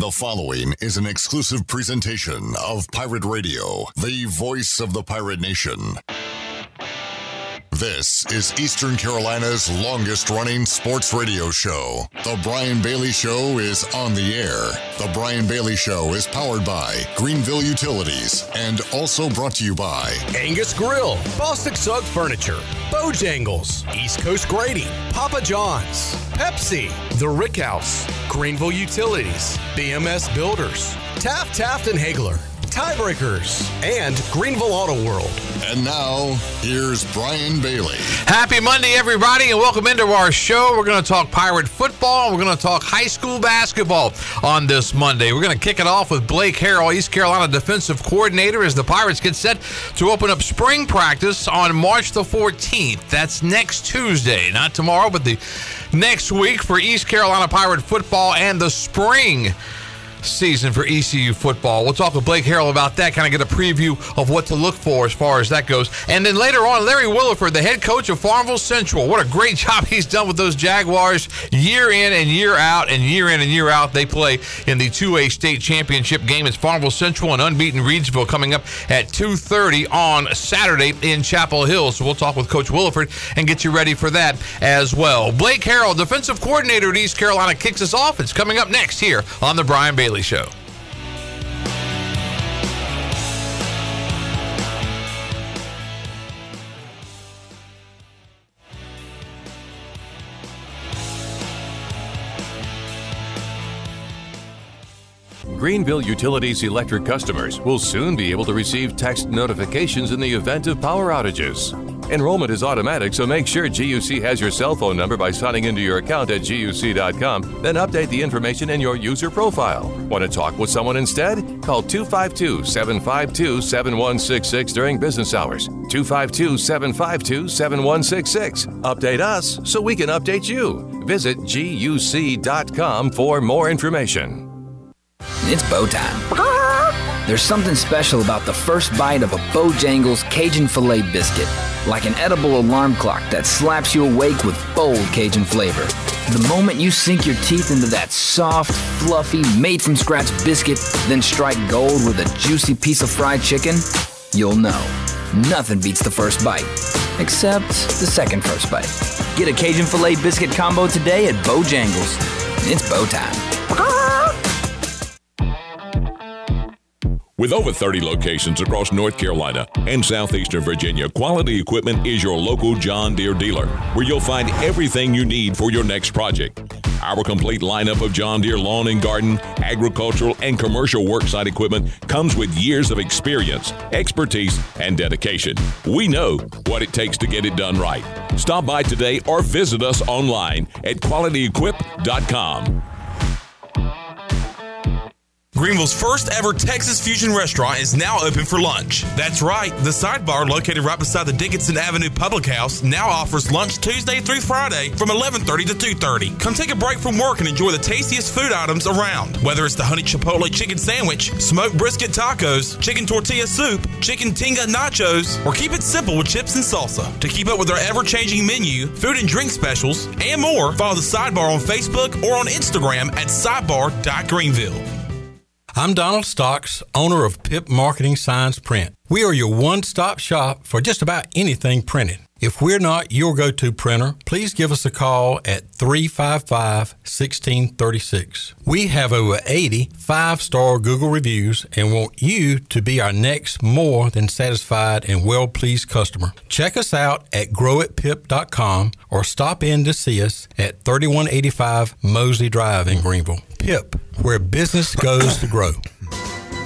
The following is an exclusive presentation of Pirate Radio, the voice of the pirate nation. This is Eastern Carolina's longest running sports radio show. The Brian Bailey Show is on the air. The Brian Bailey Show is powered by Greenville Utilities and also brought to you by Angus Grill, Bostic Sugg Furniture, Bojangles, East Coast Grading, Papa John's, Pepsi, The Rick House, Greenville Utilities, BMS Builders, Taft Taft and Haigler, Tiebreakers, and Greenville Auto World. And now, here's Brian Bailey. Happy Monday, everybody, and welcome into our show. We're going to talk pirate football. We're going to talk high school basketball on this Monday. We're going to kick it off with Blake Harrell, East Carolina defensive coordinator, as the Pirates get set to open up spring practice on March the 14th. That's next Tuesday, not tomorrow, but the next week for East Carolina Pirate football and the spring season for ECU football. We'll talk with Blake Harrell about that, kind of get a preview of what to look for as far as that goes. And then later on, Larry Williford, the head coach of Farmville Central. What a great job he's done with those Jaguars year in and year out, and year in and year out. They play in the 2A state championship game. It's Farmville Central and unbeaten Reidsville coming up at 2.30 on Saturday in Chapel Hill. So we'll talk with Coach Williford and get you ready for that as well. Blake Harrell, defensive coordinator at East Carolina, kicks us off. It's coming up next here on the Brian Bailey Bailey Show. Greenville Utilities electric customers will soon be able to receive text notifications in the event of power outages. Enrollment is automatic, so make sure GUC has your cell phone number by signing into your account at GUC.com, then update the information in your user profile. Want to talk with someone instead? Call 252 752 7166 during business hours. 252 752 7166. Update us so we can update you. Visit GUC.com for more information. It's bow time. There's something special about the first bite of a Bojangles Cajun filet biscuit, like an edible alarm clock that slaps you awake with bold Cajun flavor. The moment you sink your teeth into that soft, fluffy, made from scratch biscuit, then strike gold with a juicy piece of fried chicken, you'll know. Nothing beats the first bite, except the second first bite. Get a Cajun filet biscuit combo today at Bojangles. It's bow time. With over 30 locations across North Carolina and southeastern Virginia, Quality Equipment is your local John Deere dealer, where you'll find everything you need for your next project. Our complete lineup of John Deere lawn and garden, agricultural, and commercial worksite equipment comes with years of experience, expertise, and dedication. We know what it takes to get it done right. Stop by today or visit us online at qualityequip.com. Greenville's first ever Texas Fusion restaurant is now open for lunch. That's right, the Sidebar, located right beside the Dickinson Avenue Public House, now offers lunch Tuesday through Friday from 11:30 to 2:30. Come take a break from work and enjoy the tastiest food items around. Whether it's the honey chipotle chicken sandwich, smoked brisket tacos, chicken tortilla soup, chicken tinga nachos, or keep it simple with chips and salsa. To keep up with our ever-changing menu, food and drink specials, and more, follow the Sidebar on Facebook or on Instagram at sidebar.greenville. I'm Donald Stocks, owner of Pip Marketing Signs Print. We are your one stop shop for just about anything printed. If we're not your go to printer, please give us a call at 355 1636. We have over 80 five star Google reviews and want you to be our next more than satisfied and well pleased customer. Check us out at growitpip.com or stop in to see us at 3185 Mosley Drive in Greenville. Pip, where business goes to grow.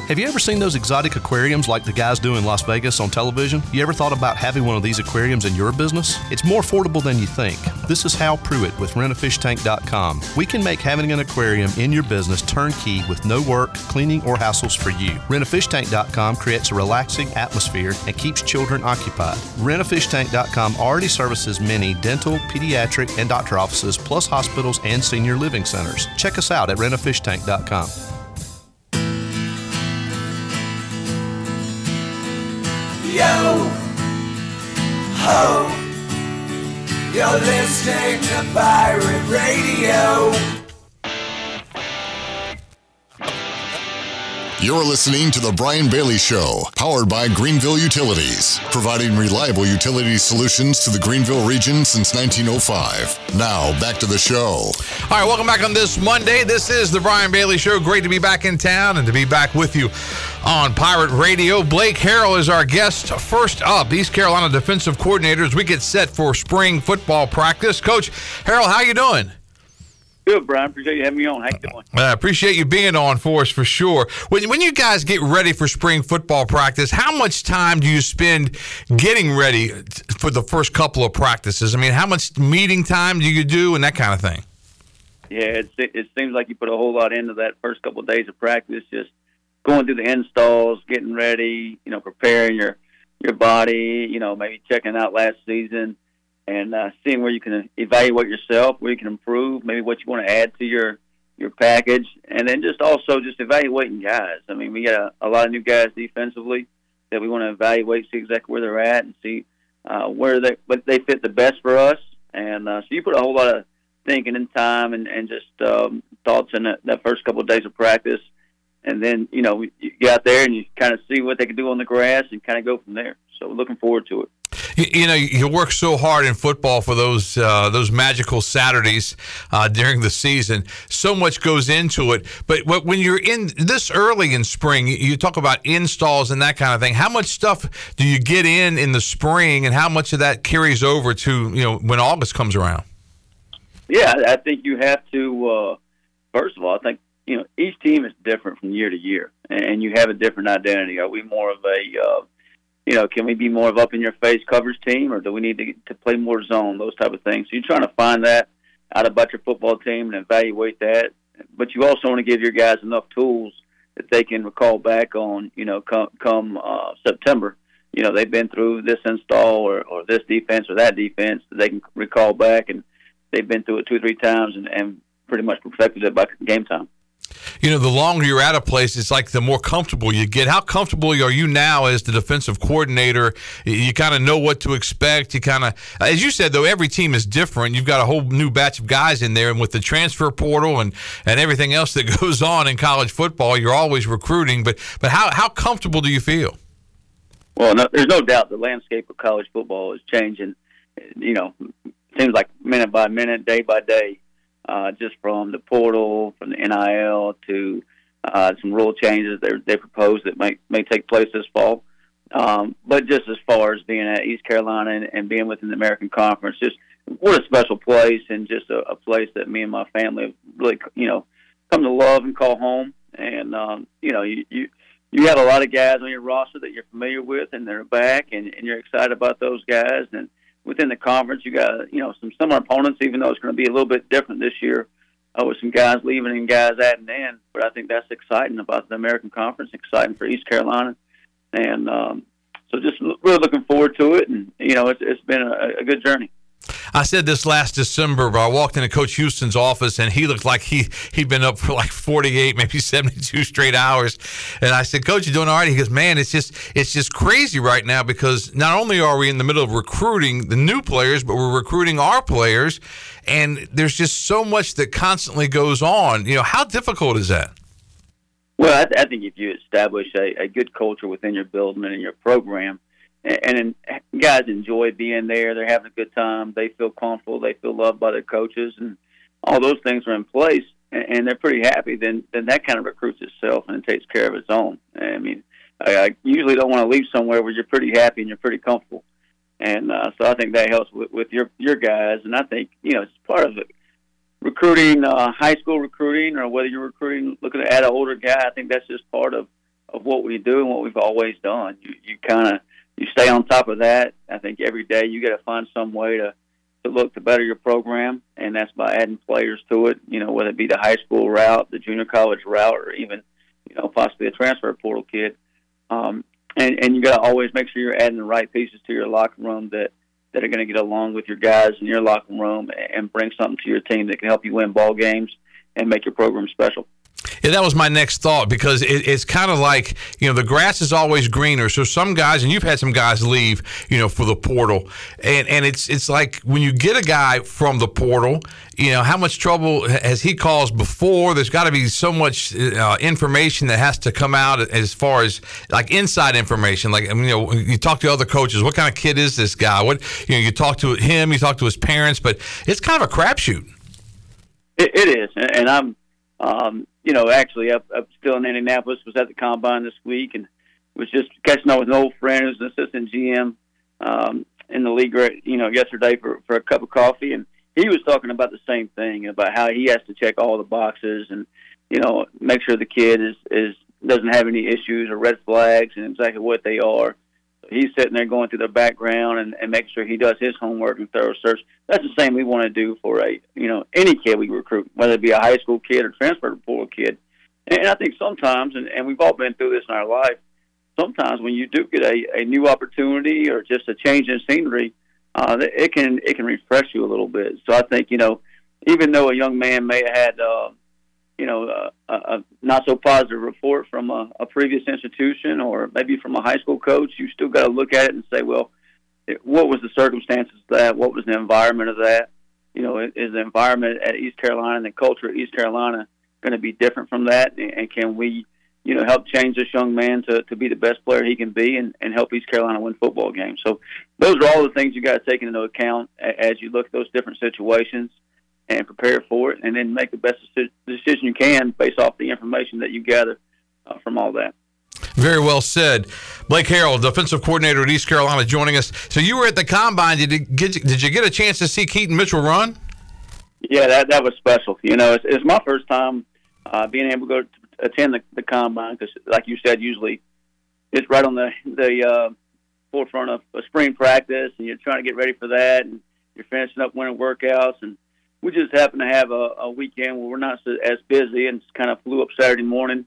Have you ever seen those exotic aquariums like the guys do in Las Vegas on television? You ever thought about having one of these aquariums in your business? It's more affordable than you think. This is Hal Pruitt with rentafishtank.com. We can make having an aquarium in your business turnkey with no work, cleaning, or hassles for you. Rentafishtank.com creates a relaxing atmosphere and keeps children occupied. Rentafishtank.com already services many dental, pediatric, and doctor offices, plus hospitals and senior living centers. Check us out at rentafishtank.com. Yo ho, you're listening to Pirate Radio. You're listening to The Brian Bailey Show, powered by Greenville Utilities, providing reliable utility solutions to the Greenville region since 1905. Now, back to the show. All right, welcome back on this Monday. This is The Brian Bailey Show. Great to be back in town and to be back with you on Pirate Radio. Blake Harrell is our guest. First up, East Carolina defensive coordinators. We get set for spring football practice. Coach Harrell, how you doing? Good, Brian. Appreciate you having me on. How you doing? Uh, I appreciate you being on for us for sure. When, when you guys get ready for spring football practice, how much time do you spend getting ready for the first couple of practices? I mean, how much meeting time do you do and that kind of thing? Yeah, it, it seems like you put a whole lot into that first couple of days of practice, just going through the installs, getting ready, you know, preparing your your body, you know, maybe checking out last season and uh, seeing where you can evaluate yourself, where you can improve, maybe what you want to add to your your package, and then just also just evaluating guys. I mean, we got a, a lot of new guys defensively that we want to evaluate, see exactly where they're at, and see uh, where they what they fit the best for us. And uh, so you put a whole lot of thinking and time and, and just um, thoughts in that, that first couple of days of practice. And then, you know, you get out there and you kind of see what they can do on the grass and kind of go from there. So looking forward to it. You, you, know, you work so hard in football for those uh, those magical Saturdays uh, during the season. So much goes into it. But when you're in this early in spring, you talk about installs and that kind of thing. How much stuff do you get in in the spring, and how much of that carries over to you know when August comes around? Yeah, I think you have to. Uh, first of all, I think you know each team is different from year to year, and you have a different identity. Are we more of a uh, you know, can we be more of up in your face coverage team, or do we need to to play more zone? Those type of things. So you're trying to find that out about your football team and evaluate that. But you also want to give your guys enough tools that they can recall back on. You know, come come uh, September. You know, they've been through this install or, or this defense or that defense that they can recall back, and they've been through it two or three times and, and pretty much perfected it by game time you know, the longer you're at a place, it's like the more comfortable you get. How comfortable are you now as the defensive coordinator? You kind of know what to expect. You kind of, as you said, though, every team is different. You've got a whole new batch of guys in there, and with the transfer portal and, and everything else that goes on in college football, you're always recruiting. But but how how comfortable do you feel? Well, no, there's no doubt the landscape of college football is changing. You know, seems like minute by minute, day by day uh, just from the portal, from the NIL to uh, some rule changes they they propose that may may take place this fall. Um, but just as far as being at East Carolina and, and being within the American Conference, just what a special place and just a, a place that me and my family have really, you know, come to love and call home. And um, you know, you, you you have a lot of guys on your roster that you're familiar with, and they're back, and, and you're excited about those guys. And within the conference. You got you know some similar opponents, even though it's going to be a little bit different this year uh, with some guys leaving and guys adding in. But I think that's exciting about the American Conference, exciting for East Carolina, and um, so just really looking forward to it. And you know, it's it's been a, a good journey. I said this last December, but I walked into Coach Houston's office and he looked like he he'd been up for like 48, maybe 72 straight hours. And I said, Coach, you're doing all right? He goes, Man, it's just it's just crazy right now because not only are we in the middle of recruiting the new players, but we're recruiting our players, and there's just so much that constantly goes on. You know, how difficult is that? Well, I, I think if you establish a, a good culture within your building and in your program and, and guys enjoy being there. They're having a good time. They feel comfortable. They feel loved by their coaches, and all those things are in place. And, and they're pretty happy. Then, then that kind of recruits itself and it takes care of its own. I mean, I, I usually don't want to leave somewhere where you're pretty happy and you're pretty comfortable. And uh, so I think that helps with, with your your guys. And I think you know it's part of it. Recruiting, uh, high school recruiting, or whether you're recruiting looking add an older guy, I think that's just part of of what we do and what we've always done. You you kind of you stay on top of that. I think every day you got to find some way to to look to better your program, and that's by adding players to it. You know, whether it be the high school route, the junior college route, or even you know possibly a transfer portal kid. Um, and and you got to always make sure you're adding the right pieces to your locker room that that are going to get along with your guys in your locker room and bring something to your team that can help you win ball games and make your program special. Yeah, that was my next thought because it, it's kind of like you know the grass is always greener. So some guys, and you've had some guys leave, you know, for the portal, and and it's it's like when you get a guy from the portal, you know, how much trouble has he caused before? There's got to be so much uh, information that has to come out as far as like inside information. Like you know, you talk to other coaches, what kind of kid is this guy? What you know, you talk to him, you talk to his parents, but it's kind of a crapshoot. it, it is, and I'm. Um, you know, actually up, up still in Indianapolis, was at the combine this week and was just catching up with an old friend who's an assistant GM um, in the league, you know, yesterday for, for a cup of coffee. And he was talking about the same thing about how he has to check all the boxes and, you know, make sure the kid is, is doesn't have any issues or red flags and exactly what they are he's sitting there going through the background and, and making sure he does his homework and thorough search. That's the same we want to do for a you know any kid we recruit, whether it be a high school kid or transfer portal kid. And I think sometimes, and, and we've all been through this in our life. Sometimes when you do get a, a new opportunity or just a change in scenery, uh, it can it can refresh you a little bit. So I think you know, even though a young man may have had uh, you know, a, a not so positive report from a, a previous institution or maybe from a high school coach, you still got to look at it and say, well, it, what was the circumstances of that? What was the environment of that? You know, is the environment at East Carolina and the culture at East Carolina going to be different from that? And can we, you know, help change this young man to, to be the best player he can be and, and help East Carolina win football games? So those are all the things you got to take into account as you look at those different situations and prepare for it, and then make the best decision you can based off the information that you gather uh, from all that. Very well said. Blake Harrell, defensive coordinator at East Carolina, joining us. So you were at the combine. Did you get, did you get a chance to see Keaton Mitchell run? Yeah, that that was special. You know, it's, it's my first time uh, being able to go to attend the, the combine because, like you said, usually it's right on the the uh, forefront of a spring practice, and you're trying to get ready for that, and you're finishing up winter workouts, and we just happened to have a, a weekend where we're not as busy and kind of flew up Saturday morning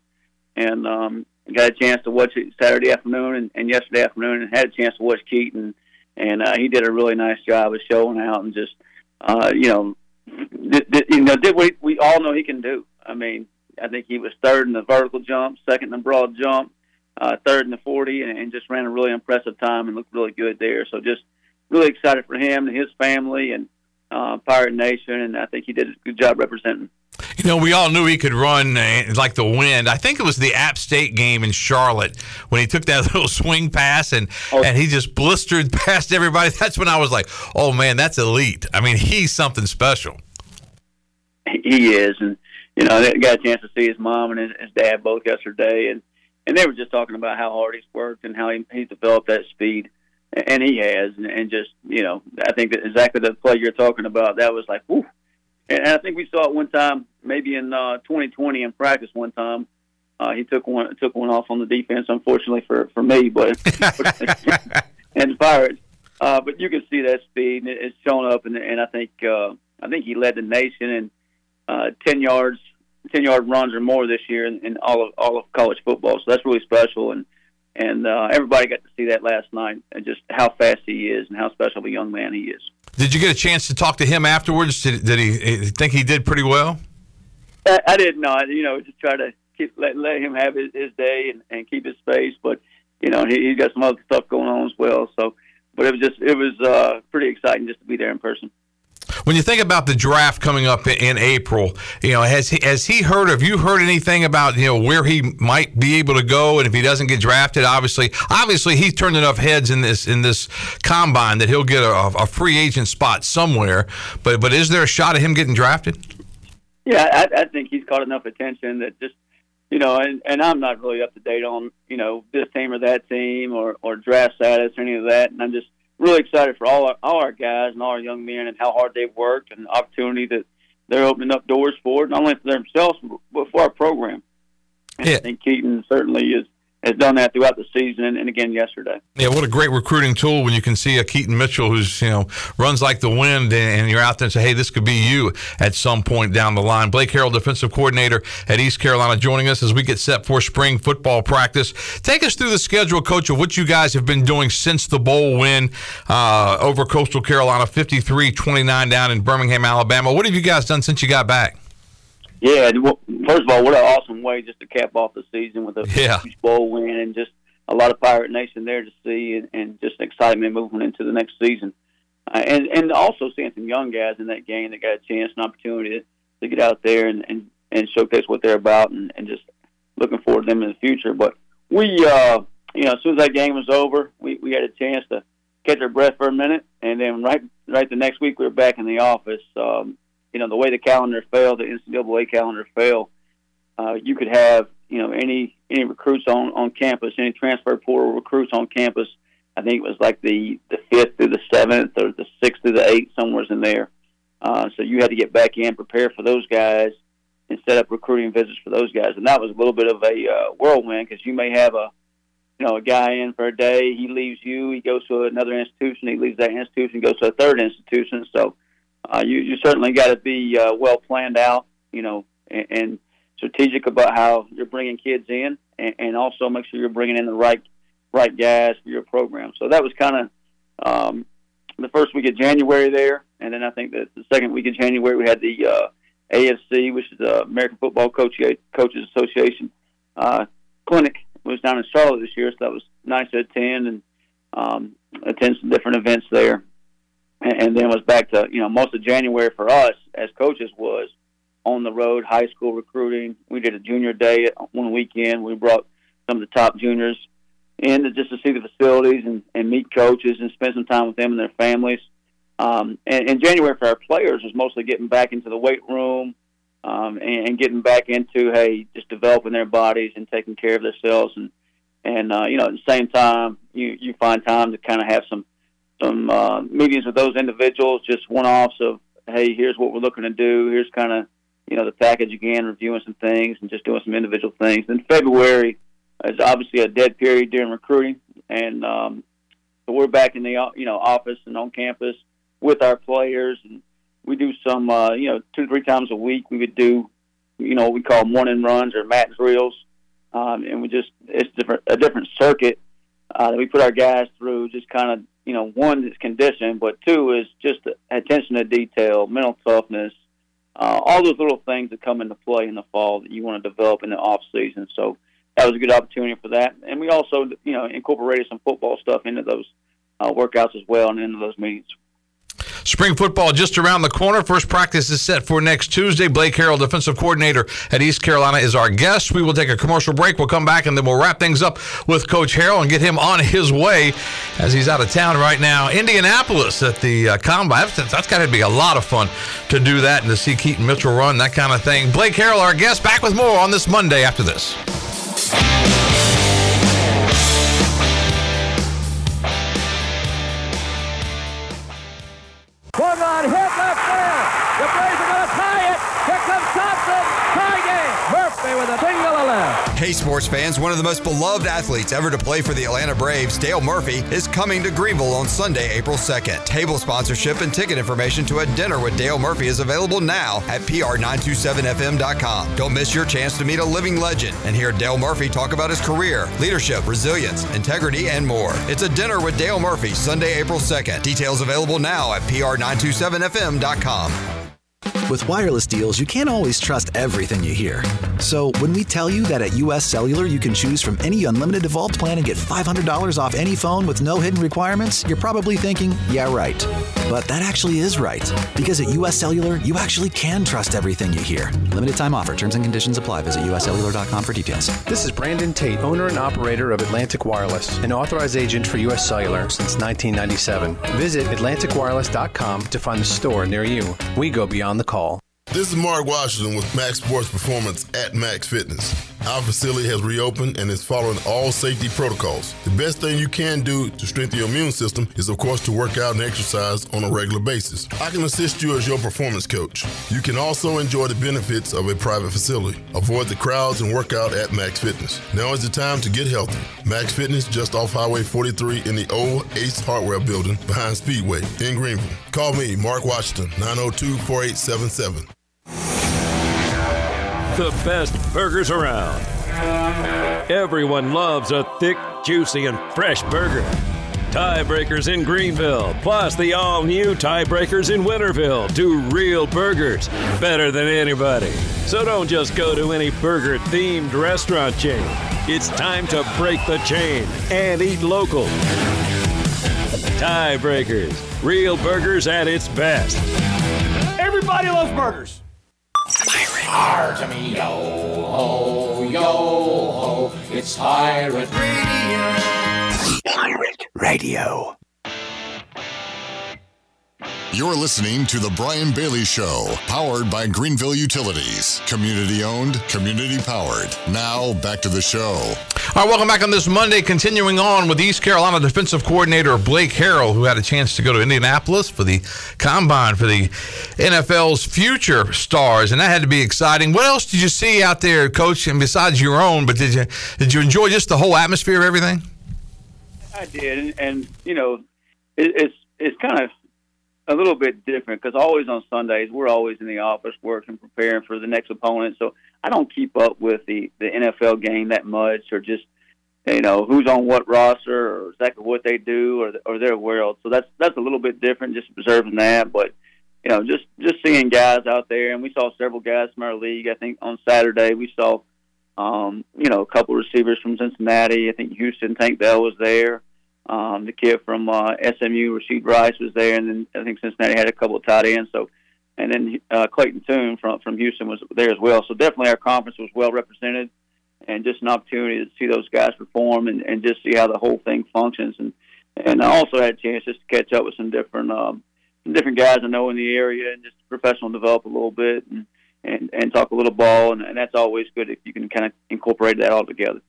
and um, got a chance to watch it Saturday afternoon and, and yesterday afternoon and had a chance to watch Keaton. And uh, he did a really nice job of showing out and just, uh, you know, did, did, you know, did what we all know he can do. I mean, I think he was third in the vertical jump, second in the broad jump, uh, third in the 40, and, and just ran a really impressive time and looked really good there. So just really excited for him and his family and uh, Pirate Nation, and I think he did a good job representing. You know, we all knew he could run uh, like the wind. I think it was the App State game in Charlotte when he took that little swing pass and oh. and he just blistered past everybody. That's when I was like, "Oh man, that's elite." I mean, he's something special. He is, and you know, I got a chance to see his mom and his, his dad both yesterday, and and they were just talking about how hard he's worked and how he, he's developed that speed and he has, and just you know, I think that exactly the play you're talking about. That was like, whoo. And I think we saw it one time, maybe in uh, 2020 in practice. One time, uh, he took one took one off on the defense, unfortunately for for me, but and the Pirates. Uh, but you can see that speed, and it's shown up, and, and I think uh, I think he led the nation in uh, 10 yards, 10 yard runs or more this year in, in all of all of college football. So that's really special, and and uh, everybody got to see that last night and just how fast he is and how special of a young man he is. Did you get a chance to talk to him afterwards? Did, did he think he did pretty well? I, I didn't know. You know, just try to keep let, let him have his, his day and, and keep his space. But you know, he, he's got some other stuff going on as well. So, but it was just it was uh, pretty exciting just to be there in person. When you think about the draft coming up in April, you know, has he, has he heard? Have you heard anything about you know where he might be able to go? And if he doesn't get drafted, obviously, obviously he's turned enough heads in this in this combine that he'll get a, a free agent spot somewhere. But but is there a shot of him getting drafted? Yeah, I, I think he's caught enough attention that just you know, and, and I'm not really up to date on, you know, this team or that team or, or draft status or any of that. And I'm just, really excited for all our, all our guys and all our young men and how hard they've worked and the opportunity that they're opening up doors for, not only for themselves but for our program. And yeah. I think Keaton certainly is has done that throughout the season and again yesterday. Yeah, what a great recruiting tool when you can see a Keaton Mitchell who's you know runs like the wind, and you're out there and say, hey, this could be you at some point down the line. Blake Harrell, defensive coordinator at East Carolina, joining us as we get set for spring football practice. Take us through the schedule, coach, of what you guys have been doing since the bowl win uh, over Coastal Carolina, 53-29 down in Birmingham, Alabama. What have you guys done since you got back? Yeah, well, first of all, what an awesome way just to cap off the season with a Yeah. huge bowl win and just a lot of Pirate Nation there to see and, and just excitement moving into the next season. Uh, and and also seeing some young guys in that game that got a chance and opportunity to, to get out there and, and, and showcase what they're about and, and just looking forward to them in the future. But we, uh, you know, as soon as that game was over, we, we had a chance to catch our breath for a minute, and then right right the next week we were back in the office. Um, you know, the way the calendar fell, the NCAA calendar fell, uh, you could have you know any any recruits on on campus, any transfer portal recruits on campus. I think it was like the the fifth through the seventh or the sixth through the eighth, somewhere's in there. Uh, so you had to get back in, prepare for those guys, and set up recruiting visits for those guys. And that was a little bit of a uh, whirlwind because you may have a you know, a guy in for a day, he leaves you, he goes to another institution, he leaves that institution, goes to a third institution. So uh, you, you certainly got to be uh, well planned out, you know, and, and strategic about how you're bringing kids in, and, and also make sure you're bringing in the right right guys for your program. So that was kind of um, the first week of January there, and then I think that the second week of January we had the uh, AFC, which is the American Football Coach Coaches Association uh, clinic was down in Charlotte this year, so that was nice to attend and um, attend some different events there. And, and then was back to you know most of January for us as coaches was on the road, high school recruiting. We did a junior day one weekend. We brought some of the top juniors in to just to see the facilities and, and meet coaches and spend some time with them and their families. Um, and, and January for our players was mostly getting back into the weight room, um, and, and getting back into hey, just developing their bodies and taking care of themselves, and and uh, you know at the same time you you find time to kind of have some some uh, meetings with those individuals, just one offs of hey, here's what we're looking to do, here's kind of you know the package again, reviewing some things and just doing some individual things. Then February is obviously a dead period during recruiting, and um, so we're back in the you know office and on campus with our players and we do some, uh, you know, two three times a week. We would do, you know, what we call morning runs or mat drills, um, and we just it's different a different circuit uh, that we put our guys through. Just kind of, you know, one is condition, but two is just attention to detail, mental toughness, uh, all those little things that come into play in the fall that you want to develop in the off season. So that was a good opportunity for that, and we also, you know, incorporated some football stuff into those uh, workouts as well and into those meetings. Spring football just around the corner. First practice is set for next Tuesday. Blake Harrell, defensive coordinator at East Carolina, is our guest. We will take a commercial break. We'll come back and then we'll wrap things up with Coach Harrell and get him on his way as he's out of town right now. Indianapolis at the uh, Combine. That's, got to be a lot of fun to do that and to see Keaton Mitchell run, that kind of thing. Blake Harrell, our guest, back with more on this Monday after this. Hey, sports fans, one of the most beloved athletes ever to play for the Atlanta Braves, Dale Murphy, is coming to Greenville on Sunday, April 2nd. Table sponsorship and ticket information to a dinner with Dale Murphy is available now at pr927fm.com. Don't miss your chance to meet a living legend and hear Dale Murphy talk about his career, leadership, resilience, integrity, and more. It's a dinner with Dale Murphy, Sunday, April 2nd. Details available now at pr927fm.com. With wireless deals, you can't always trust everything you hear. So, when we tell you that at US Cellular you can choose from any unlimited evolved plan and get $500 off any phone with no hidden requirements, you're probably thinking, yeah, right. But that actually is right. Because at US Cellular, you actually can trust everything you hear. Limited time offer. Terms and conditions apply. Visit uscellular.com for details. This is Brandon Tate, owner and operator of Atlantic Wireless, an authorized agent for US Cellular since 1997. Visit AtlanticWireless.com to find a store near you. We go beyond the call. This is Mark Washington with Max Sports Performance at Max Fitness. Our facility has reopened and is following all safety protocols. The best thing you can do to strengthen your immune system is, of course, to work out and exercise on a regular basis. I can assist you as your performance coach. You can also enjoy the benefits of a private facility. Avoid the crowds and work out at Max Fitness. Now is the time to get healthy. Max Fitness, just off Highway 43 in the old Ace Hardware building behind Speedway in Greenville. Call me, Mark Washington, 902 4877. The best burgers around. Everyone loves a thick, juicy, and fresh burger. Tiebreakers in Greenville, plus the all new tiebreakers in Winterville. Do real burgers better than anybody. So don't just go to any burger themed restaurant chain. It's time to break the chain and eat local. Tiebreakers, real burgers at its best. Everybody loves burgers. Pirate. to me, yo ho, yo ho. It's Pirate Radio. Pirate Radio. You're listening to The Brian Bailey Show, powered by Greenville Utilities. Community owned, community powered. Now, back to the show. All right, welcome back on this Monday. Continuing on with East Carolina defensive coordinator Blake Harrell, who had a chance to go to Indianapolis for the combine for the NFL's future stars, and that had to be exciting. What else did you see out there, Coach? And besides your own, but did you did you enjoy just the whole atmosphere of everything? I did, and, and you know, it, it's it's kind of a little bit different because always on Sundays we're always in the office working, preparing for the next opponent. So I don't keep up with the the NFL game that much, or just you know who's on what roster, or exactly what they do, or or their world. So that's that's a little bit different, just observing that. But you know, just just seeing guys out there, and we saw several guys from our league. I think on Saturday we saw. Um, you know, a couple receivers from Cincinnati. I think Houston Tank Dell was there. Um, the kid from uh, SMU, Rashee Rice, was there, and then I think Cincinnati had a couple of tight ends. So, and then uh, Clayton Tune from from Houston was there as well. So definitely our conference was well represented, and just an opportunity to see those guys perform and, and just see how the whole thing functions. And and I also had a chance just to catch up with some different um, some different guys I know in the area and just professional develop a little bit and and, and talk a little ball. And, and that's always good if you can kind of incorporate that all together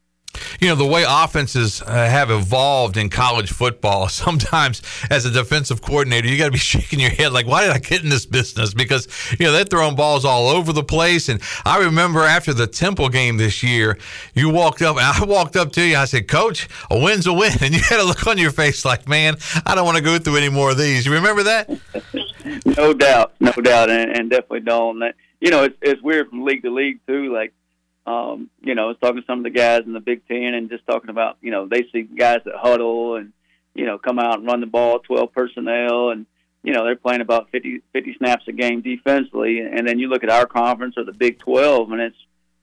you know the way offenses uh, have evolved in college football sometimes as a defensive coordinator you got to be shaking your head like why did i get in this business? Because you know they're throwing balls all over the place and i remember after the temple game this year you walked up and i walked up to you i said coach a win's a win and you had a look on your face like man i don't want to go through any more of these. You remember that? No doubt no doubt and, and definitely don't you know it's, it's weird from league to league too like um, you know, I was talking to some of the guys in the Big Ten and just talking about, you know, they see guys that huddle and, you know, come out and run the ball, 12 personnel, and, you know, they're playing about 50, 50 snaps a game defensively. And then you look at our conference or the Big 12, and it's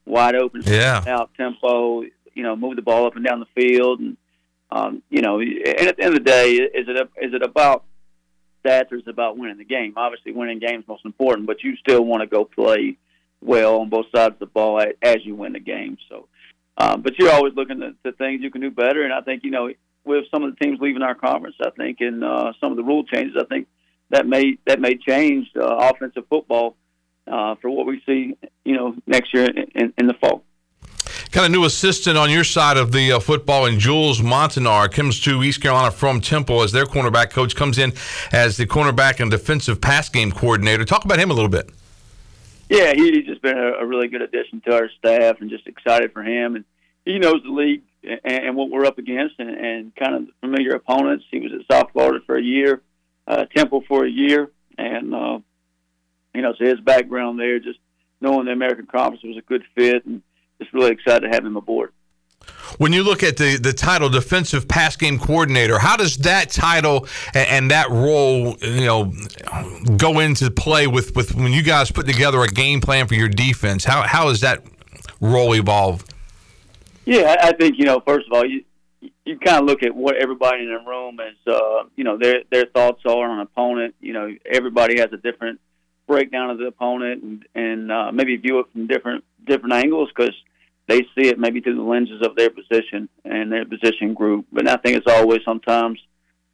wide open, yeah. out tempo, you know, move the ball up and down the field. And, um, you know, and at the end of the day, is it, is it about stats or is it about winning the game? Obviously, winning games most important, but you still want to go play well on both sides of the ball as you win the game. So, um, but you're always looking at the things you can do better. And I think you know, with some of the teams leaving our conference, I think, and uh, some of the rule changes, I think that may that may change uh, offensive football uh, for what we see, you know, next year in, in, in the fall. Got a new assistant on your side of the uh, football, and Jules Montinar comes to East Carolina from Temple as their cornerback coach. Comes in as the cornerback and defensive pass game coordinator. Talk about him a little bit. Yeah, he's just been a, a really good addition to our staff, and just excited for him. And he knows the league and, and what we're up against, and, and kind of familiar opponents. He was at South Florida for a year, uh, Temple for a year, and uh, you know, so his background there, just knowing the American Conference was a good fit, and just really excited to have him aboard. When you look at the, the title defensive pass game coordinator, how does that title and, and, that role, you know, go into play with, with when you guys put together a game plan for your defense? How how does that role evolve? Yeah, I think you know. First of all, you you kind of look at what everybody in the room is, uh, you know, their their thoughts are on an opponent. You know, everybody has a different breakdown of the opponent, and, and uh, maybe view it from different different angles because they see it maybe through the lenses of their position and their position group. But I think it's always sometimes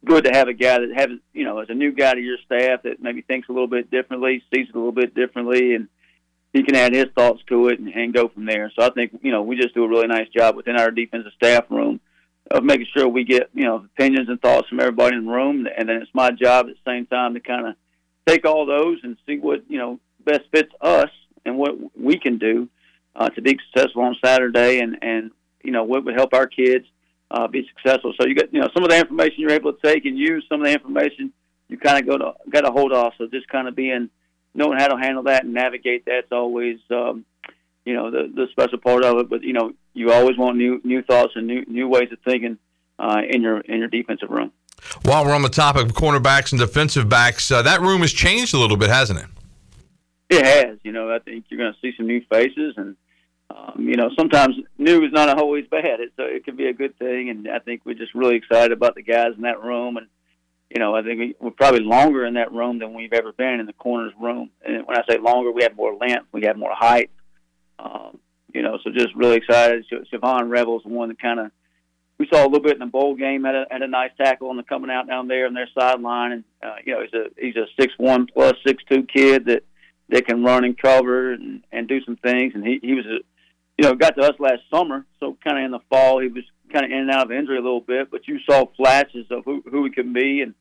good to have a guy that has, you know, as a new guy to your staff that maybe thinks a little bit differently, sees it a little bit differently, and he can add his thoughts to it and, and go from there. So I think, you know, we just do a really nice job within our defensive staff room of making sure we get, you know, opinions and thoughts from everybody in the room. And then it's my job at the same time to kind of take all those and see what, you know, best fits us and what we can do uh, to be successful on Saturday, and and you know what would help our kids uh, be successful. So you got you know some of the information you're able to take and use, some of the information you kind of go to got to hold off. So just kind of being knowing how to handle that and navigate that's always um, you know the the special part of it. But you know you always want new new thoughts and new new ways of thinking uh, in your in your defensive room. While we're on the topic of cornerbacks and defensive backs, uh, that room has changed a little bit, hasn't it? It has. You know, I think you're going to see some new faces, and um, you know, sometimes new is not always bad. It's a, it can be a good thing, and I think we're just really excited about the guys in that room. And you know, I think we, we're probably longer in that room than we've ever been in the corners room. And when I say longer, we have more length, we have more height. Um, you know, so just really excited. Shavon Revel's one that kind of we saw a little bit in the bowl game. Had a, had a nice tackle on the coming out down there on their sideline, and uh, you know he's a he's a six one plus six two kid that that can run and cover and, and do some things. And he he was a you know got to us last summer, so kind of in the fall he was kind of in and out of injury a little bit, but you saw flashes of who who he can be, and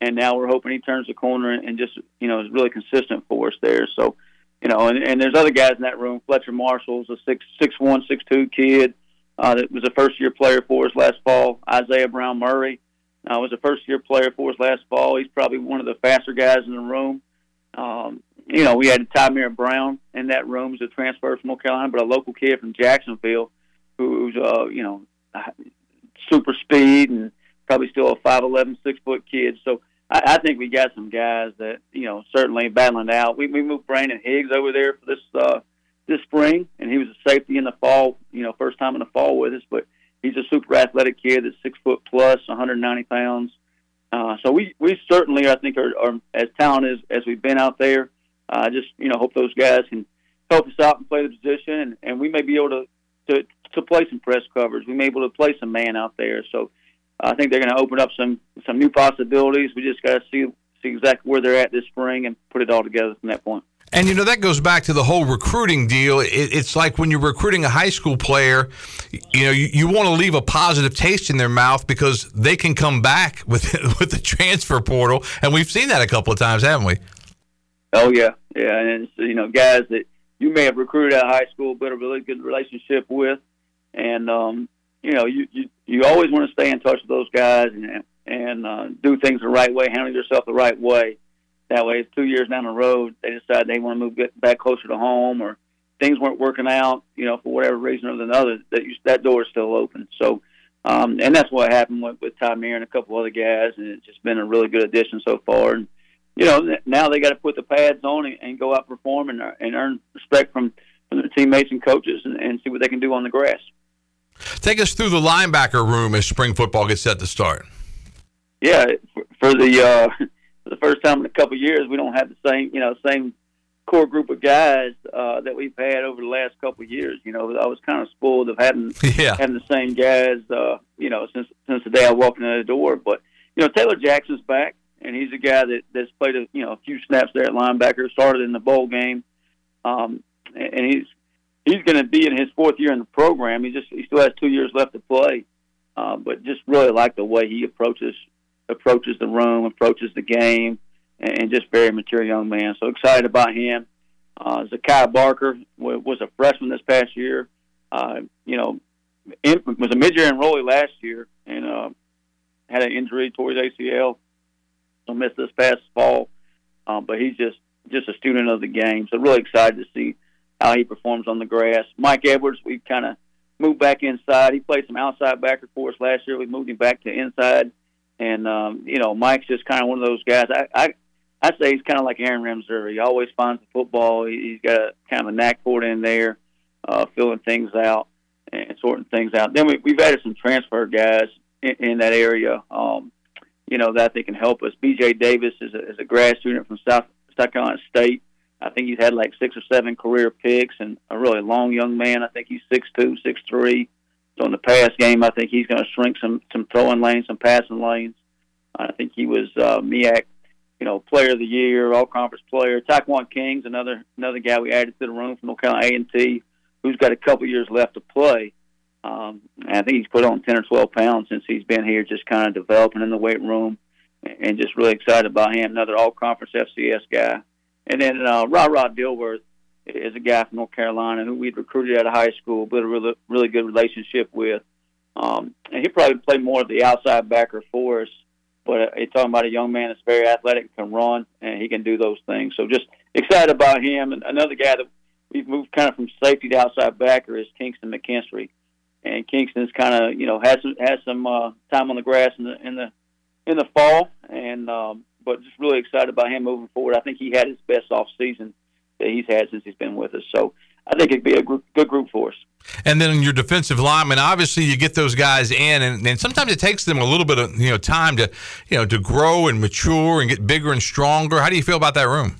and now we're hoping he turns the corner and, just you know is really consistent for us there. So you know, and, and there's other guys in that room. Fletcher Marshall's a six six one six two kid uh, that was a first year player for us last fall. Isaiah Brown Murray uh, was a first year player for us last fall. He's probably one of the faster guys in the room. Um, you know, we had Tymir Brown in that room as a transfer from North Carolina, but a local kid from Jacksonville who's uh, you know super speed and probably still a five eleven six foot kid. So I, I think we got some guys that you know certainly battling out. We we moved Brandon Higgs over there for this uh, this spring, and he was a safety in the fall. You know, first time in the fall with us, but he's a super athletic kid that's six foot plus, 190 pounds. Uh, so we we certainly I think are, are as talented as, as we've been out there. I uh, just you know hope those guys can help us out and play the position, and, and we may be able to, to to play some press covers. We may be able to play some man out there. So I think they're going to open up some some new possibilities. We just got to see see exactly where they're at this spring and put it all together from that point. And you know that goes back to the whole recruiting deal. It, it's like when you're recruiting a high school player, you know, you, you want to leave a positive taste in their mouth because they can come back with with the transfer portal, and we've seen that a couple of times, haven't we? Oh yeah, yeah, and it's, you know, guys that you may have recruited of high school, but a really good relationship with, and um, you know, you, you you always want to stay in touch with those guys and and uh, do things the right way, handle yourself the right way. That way, it's two years down the road, they decide they want to move get back closer to home, or things weren't working out, you know, for whatever reason or another. That you, that door is still open. So, um, and that's what happened with, with Tymir and a couple other guys, and it's just been a really good addition so far. And you know, now they got to put the pads on and, and go out perform and, and earn respect from, from their teammates and coaches, and, and see what they can do on the grass. Take us through the linebacker room as spring football gets set to start. Yeah, for the uh, for the first time in a couple of years, we don't have the same you know same core group of guys uh, that we've had over the last couple of years. You know, I was kind of spoiled of having yeah. having the same guys. Uh, you know, since since the day I walked in the door. But you know, Taylor Jackson's back, and he's a guy that that's played a you know a few snaps there at linebacker. Started in the bowl game, um, and he's he's going to be in his fourth year in the program. He just he still has two years left to play, uh, but just really like the way he approaches approaches the room, approaches the game, and, and just very mature young man. So excited about him. Uh, Zakai Barker w- was a freshman this past year. Uh, you know, in, was a mid-year enrollee last year and uh, had an injury towards ACL, missed this past fall. Uh, but he's just just a student of the game. So really excited to see how he performs on the grass. Mike Edwards, we kind of moved back inside. He played some outside backer for us last year. We moved him back to inside, and um, you know, Mike's just kind of one of those guys. I I, I say he's kind of like Aaron Ramseur. He always finds the football. He's got a kind of a knack for it in there, uh, filling things out and sorting things out. Then we, we've added some transfer guys in, in that area. Um, you know that they can help us. B.J. Davis is a, is a grad student from South South Carolina State. I think he's had like six or seven career picks and a really long young man. I think he's six two, six three. So in the pass game, I think he's going to shrink some some throwing lanes, some passing lanes. I think he was uh, MEAC, you know, Player of the Year, All Conference Player. Taekwon King's another another guy we added to the room from North Carolina A and T, who's got a couple years left to play. Um, I think he's put on ten or twelve pounds since he's been here, just kind of developing in the weight room, and just really excited about him. Another All Conference FCS guy. And then uh, Rod Rod Dilworth is a guy from North Carolina who we'd recruited out of high school, built a really, really good relationship with. Um, and he probably play more of the outside backer for us. But uh, he's talking about a young man that's very athletic, can run, and he can do those things. So just excited about him. And another guy that we've moved kind of from safety to outside backer is Kingston McKinstry. And Kingston's kind of you know has some has some uh, time on the grass in the in the in the fall, and um, but just really excited about him moving forward. I think he had his best off season that he's had since he's been with us. So I think it'd be a group, good group for us. And then your defensive linemen, obviously, you get those guys in, and, and, sometimes it takes them a little bit of you know time to you know to grow and mature and get bigger and stronger. How do you feel about that room?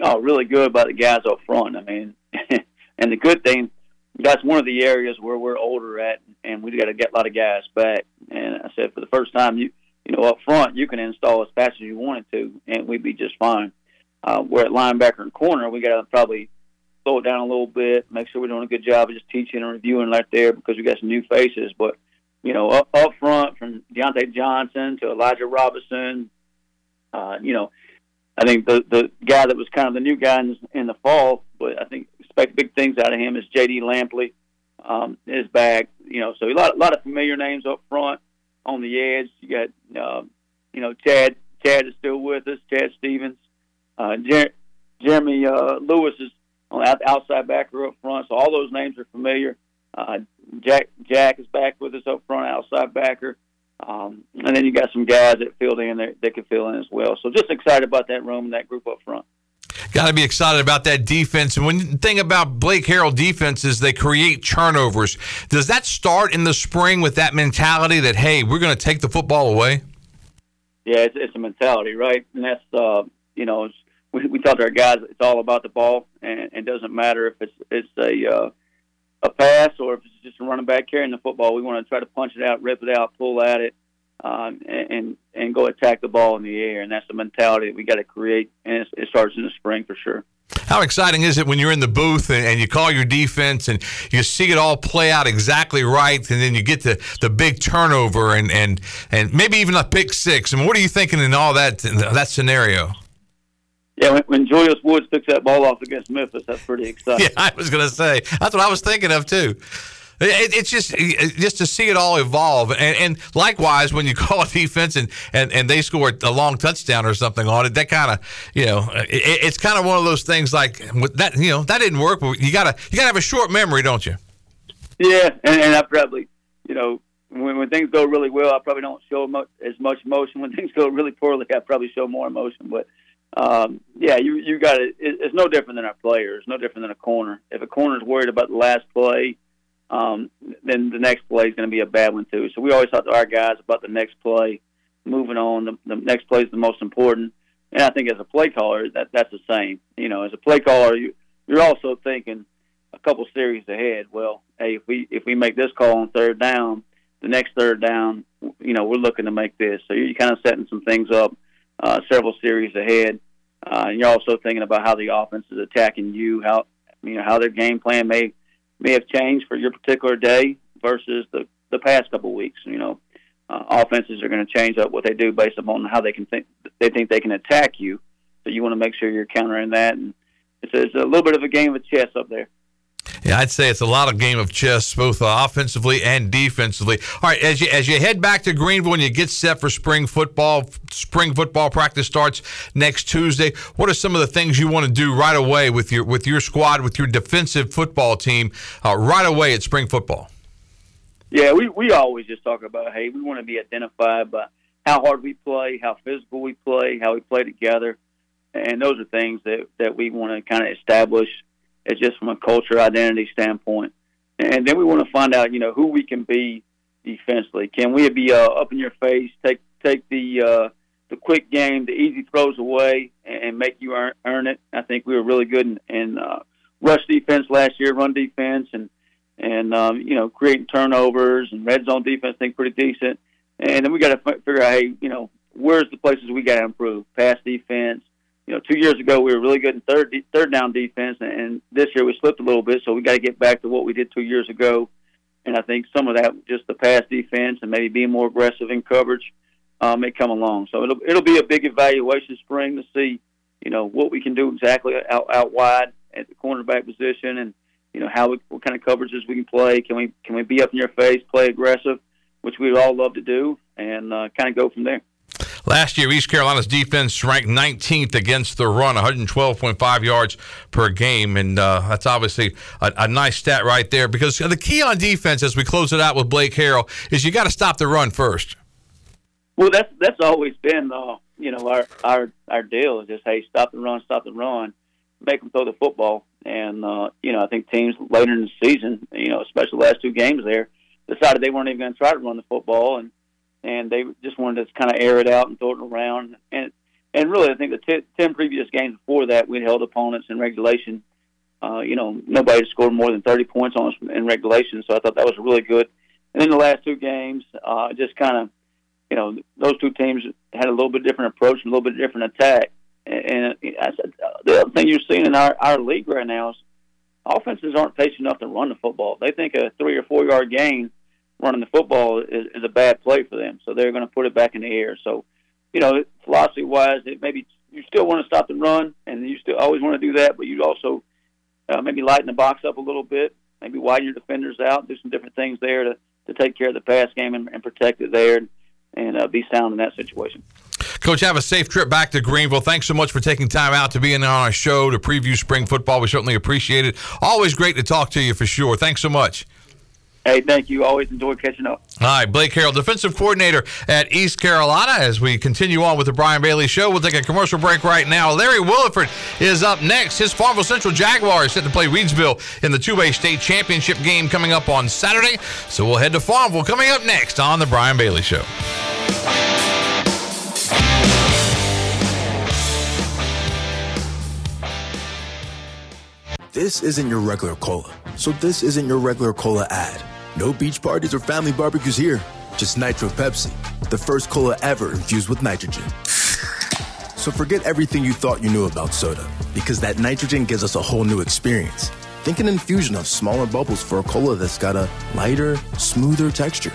Oh, really good about the guys up front. I mean, and the good thing, that's one of the areas where we're older at, and we got to get a lot of guys back. And I said, for the first time, you you know up front, you can install as fast as you wanted to, and we'd be just fine. Uh, we're at linebacker and corner. We got to probably slow it down a little bit, make sure we're doing a good job of just teaching and reviewing right there because we got some new faces. But you know, up, up front from Diontae Johnson to Elijah Robinson, uh, you know, I think the the guy that was kind of the new guy in, in the fall, but I think expect big things out of him is J.D. Lampley. Um, is back, you know, so a lot a lot of familiar names up front on the edge. You got, uh, you know, Chad Chad is still with us, Chad Stevens. Uh, Jer- Jeremy uh, Lewis is on the outside backer up front. So all those names are familiar. Uh, Jack Jack is back with us up front, outside backer. Um, and then you got some guys that filled in that, that could fill in as well. So just excited about that room and that group up front. Got to be excited about that defense. And when the thing about Blake Harrell defense is they create turnovers. Does that start in the spring with that mentality that hey, we're going to take the football away? Yeah, it's, it's a mentality, right? And that's uh, you know we, we tell our guys it's all about the ball, and it doesn't matter if it's it's a uh, a pass or if it's just a running back carrying the football. We want to try to punch it out, rip it out, pull at it, um, and and go attack the ball in the air. And that's the mentality that we got to create, and it starts in the spring for sure. How exciting is it when you're in the booth and, and, you call your defense and you see it all play out exactly right, and then you get the, the big turnover and, and, and maybe even a pick six? I and mean, what are you thinking in all that that scenario? Yeah, when, when Julius Woods picks that ball off against Memphis, that's pretty exciting. Yeah, I was going to say that's what I was thinking of too. It, it's just just to see it all evolve, and, and, likewise when you call a defense and, and, and they score a long touchdown or something on it, that kind of you know it, it's kind of one of those things like that you know that didn't work. You gotta you gotta have a short memory, don't you? Yeah, and, and I probably you know when, when things go really well, I probably don't show much, as much emotion. When things go really poorly, I probably show more emotion, but um, yeah, you you got it. It's no different than our players. No different than a corner. If a corner is worried about the last play, um, then the next play is going to be a bad one too. So we always talk to our guys about the next play, moving on. The, the next play is the most important. And I think as a play caller, that that's the same. You know, as a play caller, you you're also thinking a couple series ahead. Well, hey, if we if we make this call on third down, the next third down, you know, we're looking to make this. So you're kind of setting some things up uh, several series ahead. Uh, and you're also thinking about how the offense is attacking you, how you know how their game plan may may have changed for your particular day versus the the past couple weeks. You know, uh, offenses are going to change up what they do based upon how they can think they think they can attack you. So you want to make sure you're countering that, and it's, it's a little bit of a game of chess up there. Yeah, I'd say it's a lot of game of chess, both offensively and defensively. All right, as you as you head back to Greenville and you get set for spring football, spring football practice starts next Tuesday. What are some of the things you want to do right away with your with your squad, with your defensive football team, uh, right away at spring football? Yeah, we we always just talk about hey, we want to be identified by how hard we play, how physical we play, how we play together, and those are things that that we want to kind of establish it's just from a culture identity standpoint. And then we want to find out, you know, who we can be defensively. Can we be uh, up in your face, take take the uh, the quick game, the easy throws away, and make you earn, earn it? I think we were really good in, in uh, rush defense last year, run defense, and and um, you know creating turnovers and red zone defense. I think pretty decent. And then we got to f- figure out, hey, you know, where's the places we got to improve? Pass defense, you know, two years ago we were really good in third third down defense, and this year we slipped a little bit. So we got to get back to what we did two years ago. And I think some of that, just the pass defense, and maybe being more aggressive in coverage, uh, may come along. So it'll it'll be a big evaluation spring to see, you know, what we can do exactly out out wide at the cornerback position, and you know how we, what kind of coverages we can play. Can we can we be up in your face, play aggressive, which we'd all love to do, and uh, kind of go from there. Last year, East Carolina's defense ranked 19th against the run, 112.5 yards per game. And uh, that's obviously a, a, nice stat right there because the key on defense as we close it out with Blake Harrell is you got to stop the run first. Well, that's that's always been uh, you know our our our deal is just hey stop the run, stop the run, make them throw the football, and uh, you know I think teams later in the season, you know especially the last two games there, decided they weren't even going to try to run the football and and they just wanted to kind of air it out and throw it around and and really I think the t- ten previous games before that we'd held opponents in regulation. Uh, you know nobody scored more than thirty points on us in regulation, so I thought that was really good. And then the last two games, uh, just kind of you know, those two teams had a little bit different approach and a little bit different attack. And, I said the other thing you're seeing in our our league right now is offenses aren't patient enough to run the football. They think a three or four yard gain running the football is, is a bad play for them, so they're going to put it back in the air. So, you know, philosophy wise, it maybe you still want to stop and run, and you still always want to do that, but you also uh, maybe lighten the box up a little bit, maybe widen your defenders out, do some different things there to to take care of the pass game and, and protect it there and uh, be sound in that situation. Coach, have a safe trip back to Greenville. Thanks so much for taking time out to be in on our show to preview spring football. We certainly appreciate it. Always great to talk to you for sure. Thanks so much. Hey, thank you. Always enjoy catching up. All right, Blake Harrell, defensive coordinator at East Carolina. As we continue on with the Brian Bailey Show, we'll take a commercial break right now. Larry Williford is up next. His Farmville Central Jaguars set to play Reidsville in the two-way state championship game coming up on Saturday. So we'll head to Farmville coming up next on the Brian Bailey Show. This isn't your regular cola, so this isn't your regular cola ad. No beach parties or family barbecues here, just Nitro Pepsi, the first cola ever infused with nitrogen. So forget everything you thought you knew about soda, because that nitrogen gives us a whole new experience. Think an infusion of smaller bubbles for a cola that's got a lighter, smoother texture.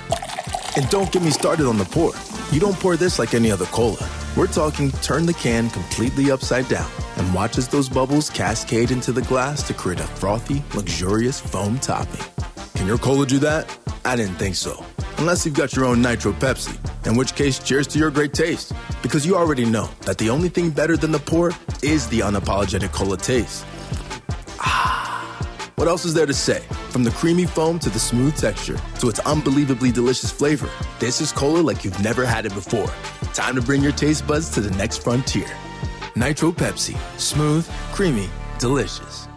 And don't get me started on the pour. You don't pour this like any other cola. We're talking turn the can completely upside down and watch as those bubbles cascade into the glass to create a frothy, luxurious foam topping. Can your cola do that? I didn't think so. Unless you've got your own Nitro Pepsi, in which case, cheers to your great taste. Because you already know that the only thing better than the pour is the unapologetic cola taste. Ah. What else is there to say? From the creamy foam to the smooth texture to its unbelievably delicious flavor, this is cola like you've never had it before. Time to bring your taste buds to the next frontier. Nitro Pepsi. Smooth, creamy, delicious.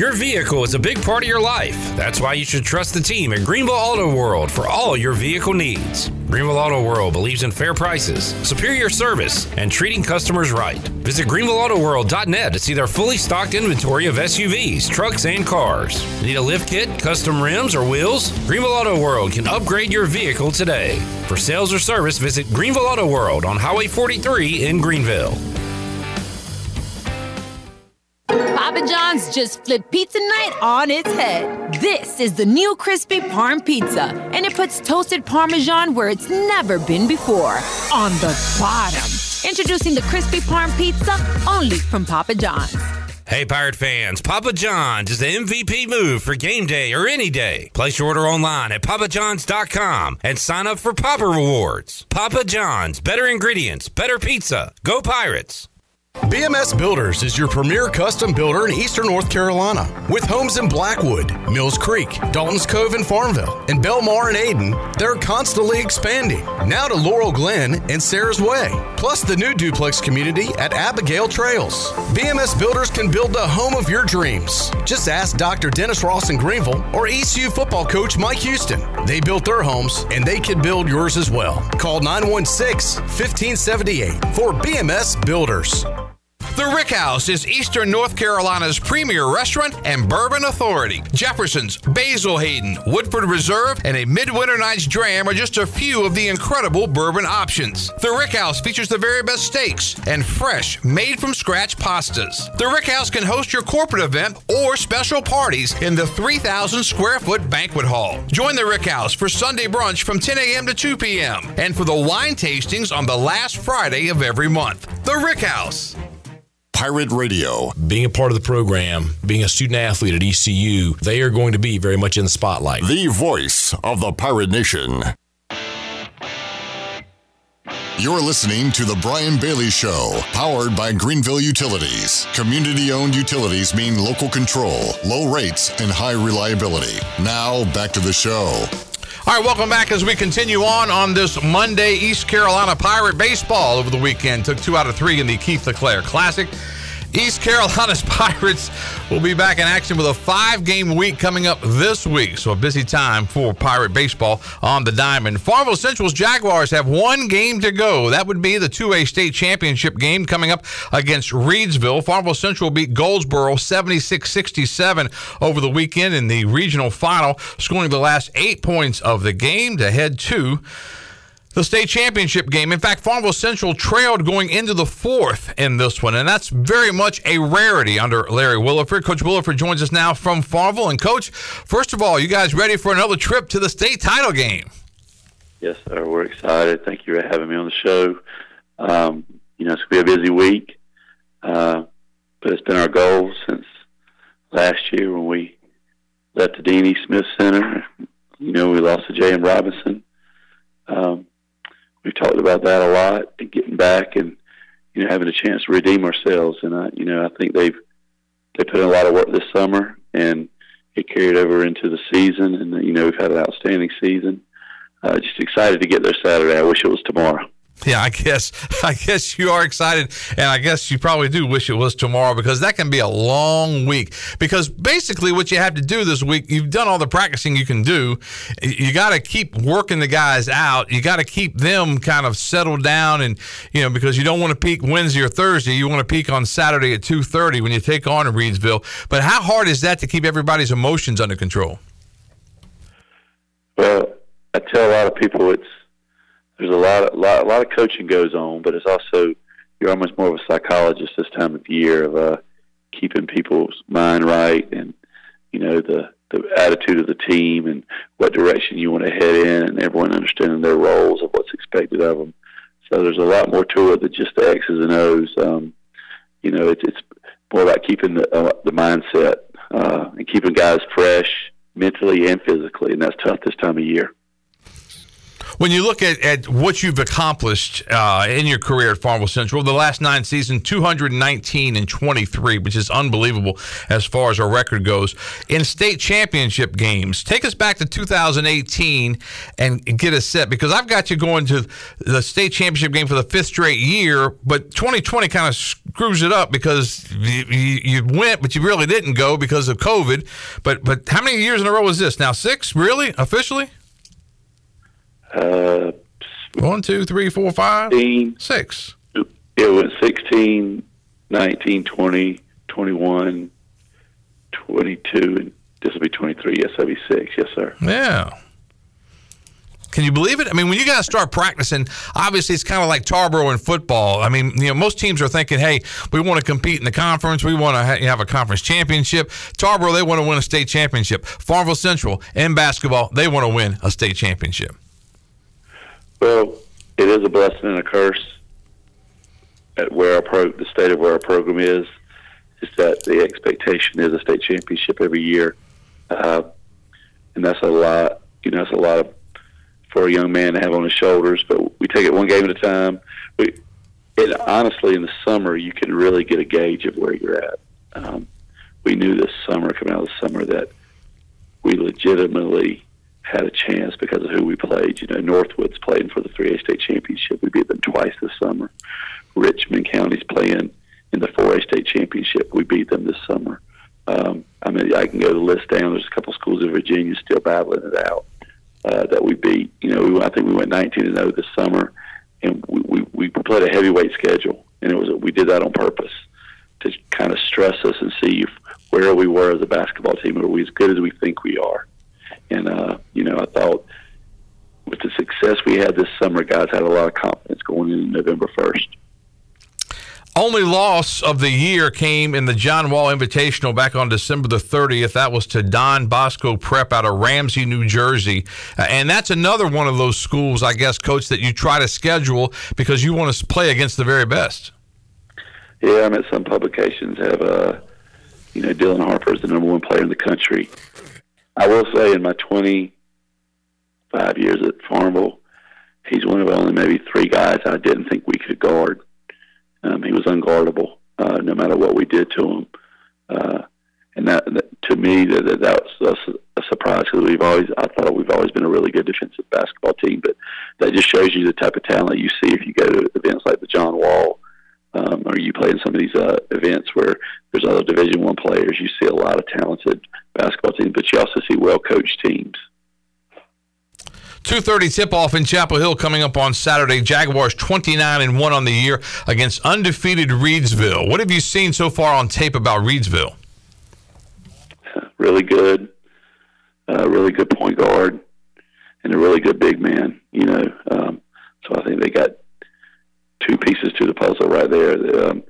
Your vehicle is a big part of your life. That's why you should trust the team at Greenville Auto World for all your vehicle needs. Greenville Auto World believes in fair prices, superior service, and treating customers right. Visit greenvilleautoworld.net to see their fully stocked inventory of SUVs, trucks, and cars. Need a lift kit, custom rims, or wheels? Greenville Auto World can upgrade your vehicle today. For sales or service, visit Greenville Auto World on Highway 43 in Greenville. Just flipped pizza night on its head. This is the new crispy parm pizza, and it puts toasted parmesan where it's never been before on the bottom. Introducing the crispy parm pizza only from Papa John's. Hey, Pirate fans, Papa John's is the MVP move for game day or any day. Place your order online at papajohns.com and sign up for Papa Rewards. Papa John's, better ingredients, better pizza. Go Pirates! BMS Builders is your premier custom builder in eastern North Carolina. With homes in Blackwood, Mills Creek, Dalton's Cove and Farmville, and Belmar and Ayden, they're constantly expanding. Now to Laurel Glen and Sarah's Way, plus the new duplex community at Abigail Trails. BMS Builders can build the home of your dreams. Just ask Dr. Dennis Ross in Greenville or ECU football coach Mike Houston. They built their homes and they can build yours as well. Call 916 1578 for BMS Builders. The Rick House is Eastern North Carolina's premier restaurant and bourbon authority. Jefferson's, Basil Hayden, Woodford Reserve, and a Midwinter Night's Dram are just a few of the incredible bourbon options. The Rick House features the very best steaks and fresh, made from scratch pastas. The Rick House can host your corporate event or special parties in the 3,000 square foot banquet hall. Join the Rick House for Sunday brunch from 10 a.m. to 2 p.m. and for the wine tastings on the last Friday of every month. The Rick House. Pirate Radio. Being a part of the program, being a student athlete at ECU, they are going to be very much in the spotlight. The voice of the Pirate Nation. You're listening to The Brian Bailey Show, powered by Greenville Utilities. Community owned utilities mean local control, low rates, and high reliability. Now, back to the show. All right, welcome back as we continue on on this Monday. East Carolina Pirate baseball over the weekend took two out of three in the Keith LeClaire Classic. East Carolina's Pirates will be back in action with a five game week coming up this week. So, a busy time for Pirate baseball on the diamond. Farmville Central's Jaguars have one game to go. That would be the 2A state championship game coming up against Reidsville. Farmville Central beat Goldsboro 76 67 over the weekend in the regional final, scoring the last eight points of the game to head to the state championship game. In fact, Farmville Central trailed going into the fourth in this one, and that's very much a rarity under Larry Williford. Coach Williford joins us now from Farmville. And, Coach, first of all, you guys ready for another trip to the state title game? Yes, sir. We're excited. Thank you for having me on the show. Um, you know, it's going to be a busy week, uh, but it's been our goal since last year when we left the Dean. Smith Center. You know, we lost to J.M. Robinson. Um, we've talked about that a lot and getting back and you know having a chance to redeem ourselves. And I you know I think they've they put in a lot of work this summer and it carried over into the season. And you know we've had an outstanding season. Uh, just excited to get there Saturday. I wish it was tomorrow yeah, I guess I guess you are excited, and I guess you probably do wish it was tomorrow because that can be a long week. Because basically, what you have to do this week, you've done all the practicing you can do. You got to keep working the guys out. You got to keep them kind of settled down, and you know because you don't want to peak Wednesday or Thursday. You want to peak on Saturday at two thirty when you take on Reidsville. But how hard is that to keep everybody's emotions under control? Well, I tell a lot of people it's there's a lot, of, lot, a lot of coaching goes on, but it's also you're almost more of a psychologist this time of year of uh, keeping people's mind right and you know the the attitude of the team and what direction you want to head in, and everyone understanding their roles of what's expected of them. So there's a lot more to it than just the X's and O's. Um, you know, it's it's more about keeping the uh, the mindset uh, and keeping guys fresh mentally and physically, and that's tough this time of year when you look at, at what you've accomplished uh, in your career at Farmville Central, the last nine seasons, 219 and 23, which is unbelievable as far as our record goes. In state championship games, take us back to 2018 and get us set because I've got you going to the state championship game for the fifth straight year, but 2020 kind of screws it up because you, you, you went, but you really didn't go because of COVID. But but how many years in a row was this now? Six, really, officially? Uh, One, two, three, four, five, 16, six. It was 16, 19, 20, 21, 22, and this will be 23. Yes, that'll be six. Yes, sir. Yeah. Can you believe it? I mean, when you guys start practicing, obviously it's kind of like Tarboro in football. I mean, you know, most teams are thinking, "Hey, we want to compete in the conference. We want to ha- have a conference championship." Tarboro, they want to win a state championship. Farmville Central in basketball, they want to win a state championship. Well, it is a blessing and a curse at where our pro- the state of where our program is. Is that the expectation is a state championship every year, uh, and that's a lot. You know, that's a lot of for a young man to have on his shoulders. But we take it one game at a time. We, it honestly, in the summer, you can really get a gauge of where you're at. Um, we knew this summer, coming out of the summer, that we legitimately had a chance because of who we played. You know, Northwood's playing for the 3A state championship. We beat them twice this summer. Richmond County's playing in the 4A state championship. We beat them this summer. Um, I mean, I can go the list down. There's a couple schools in Virginia still battling it out uh, that we beat. You know, we, I think we went 19 and 0 this summer, and we, we, we played a heavyweight schedule, and it was we did that on purpose to kind of stress us and see if, where we were as a basketball team. Are we as good as we think we are? And, uh, you know, I thought with the success we had this summer, guys had a lot of confidence going in November 1st. Only loss of the year came in the John Wall Invitational back on December the 30th. That was to Don Bosco Prep out of Ramsey, New Jersey. Uh, and that's another one of those schools, I guess, coach, that you try to schedule because you want to play against the very best. Yeah, I mean, some publications have, uh, you know, Dylan Harper is the number one player in the country. I will say in my 25 years at Farmville, he's one of only maybe three guys I didn't think we could guard. Um, he was unguardable uh, no matter what we did to him. Uh, and that, that to me that that, that was a, a surprise because we've always I thought we've always been a really good defensive basketball team, but that just shows you the type of talent you see if you go to events like the John Wall. Um, or you play in some of these uh, events where there's other Division One players. You see a lot of talented basketball teams, but you also see well coached teams. 2:30 tip-off in Chapel Hill coming up on Saturday. Jaguars 29 and 1 on the year against undefeated Reidsville. What have you seen so far on tape about Reidsville? Really good, uh, really good point guard, and a really good big man. You know, um, so I think they got two pieces to the puzzle right there. The, um,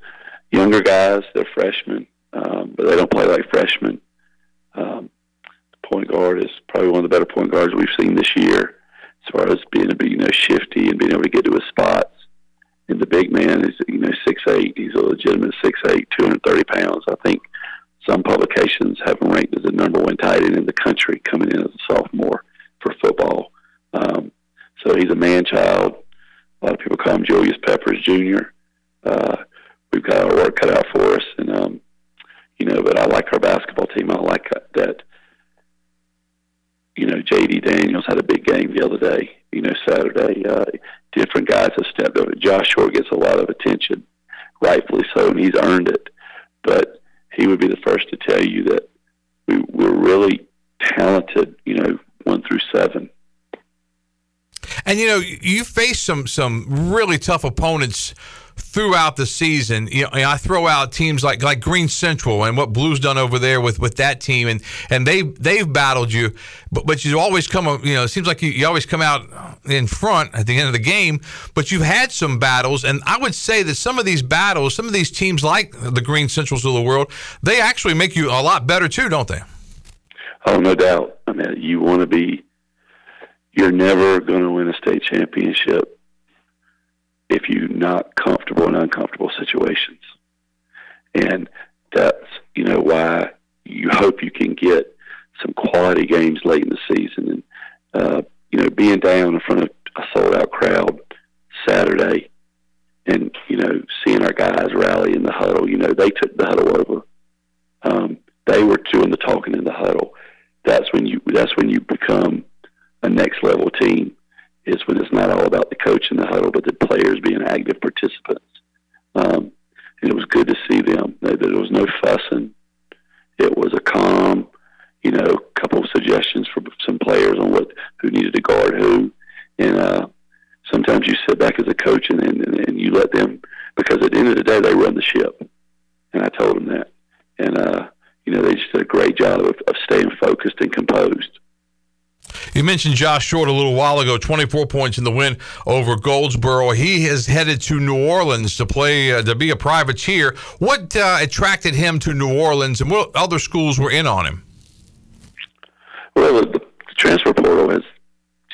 younger guys, they're freshmen, um, but they don't play like freshmen. Um, the point guard is probably one of the better point guards we've seen this year as far as being able you know, shifty and being able to get to his spots. And the big man is, you know, six eight. He's a legitimate six eight, two hundred thirty pounds. I think some publications have him ranked as the number one tight end in the country coming in as a sophomore for football. Um, so he's a man child. A lot of people call him Julius Peppers Jr. Uh, we've got our work cut out for us, and um, you know, but I like our basketball team. I like that you know, J.D. Daniels had a big game the other day, you know, Saturday. Uh, different guys have stepped up. Josh Short gets a lot of attention, rightfully so, and he's earned it. But he would be the first to tell you that we, we're really talented, you know, one through seven. And you know, you face some some really tough opponents throughout the season. You know, I throw out teams like like Greene Central and what Blue's done over there with, with that team, and and they they've battled you, but but you always come. You know, it seems like you, you always come out in front at the end of the game. But you've had some battles, and I would say that some of these battles, some of these teams like the Greene Centrals of the world, they actually make you a lot better too, don't they? Oh, no doubt. I mean, you want to be. You're never going to win a state championship if you're not comfortable in uncomfortable situations. And that's, you know, why you hope you can get some quality games late in the season. And, uh, you know, being down in front of a sold out crowd Saturday and, you know, seeing our guys rally in the huddle, you know, they took the huddle over. Um, they were doing the talking in the huddle. That's when you, that's when you become a next level team is when it's not all about the coach in the huddle, but the players being active participants. Um, and it was good to see them. There was no fussing. It was a calm, you know, couple of suggestions for some players on what who needed to guard who, and uh, sometimes you sit back as a coach and, and and you let them because at the end of the day they run the ship, and I told them that, and uh, you know they just did a great job of, of staying focused and composed. You mentioned Josh Short a little while ago, 24 points in the win over Goldsboro. He has headed to New Orleans to play, uh, to be a privateer. What uh, attracted him to New Orleans and what other schools were in on him? Well, the, transfer portal has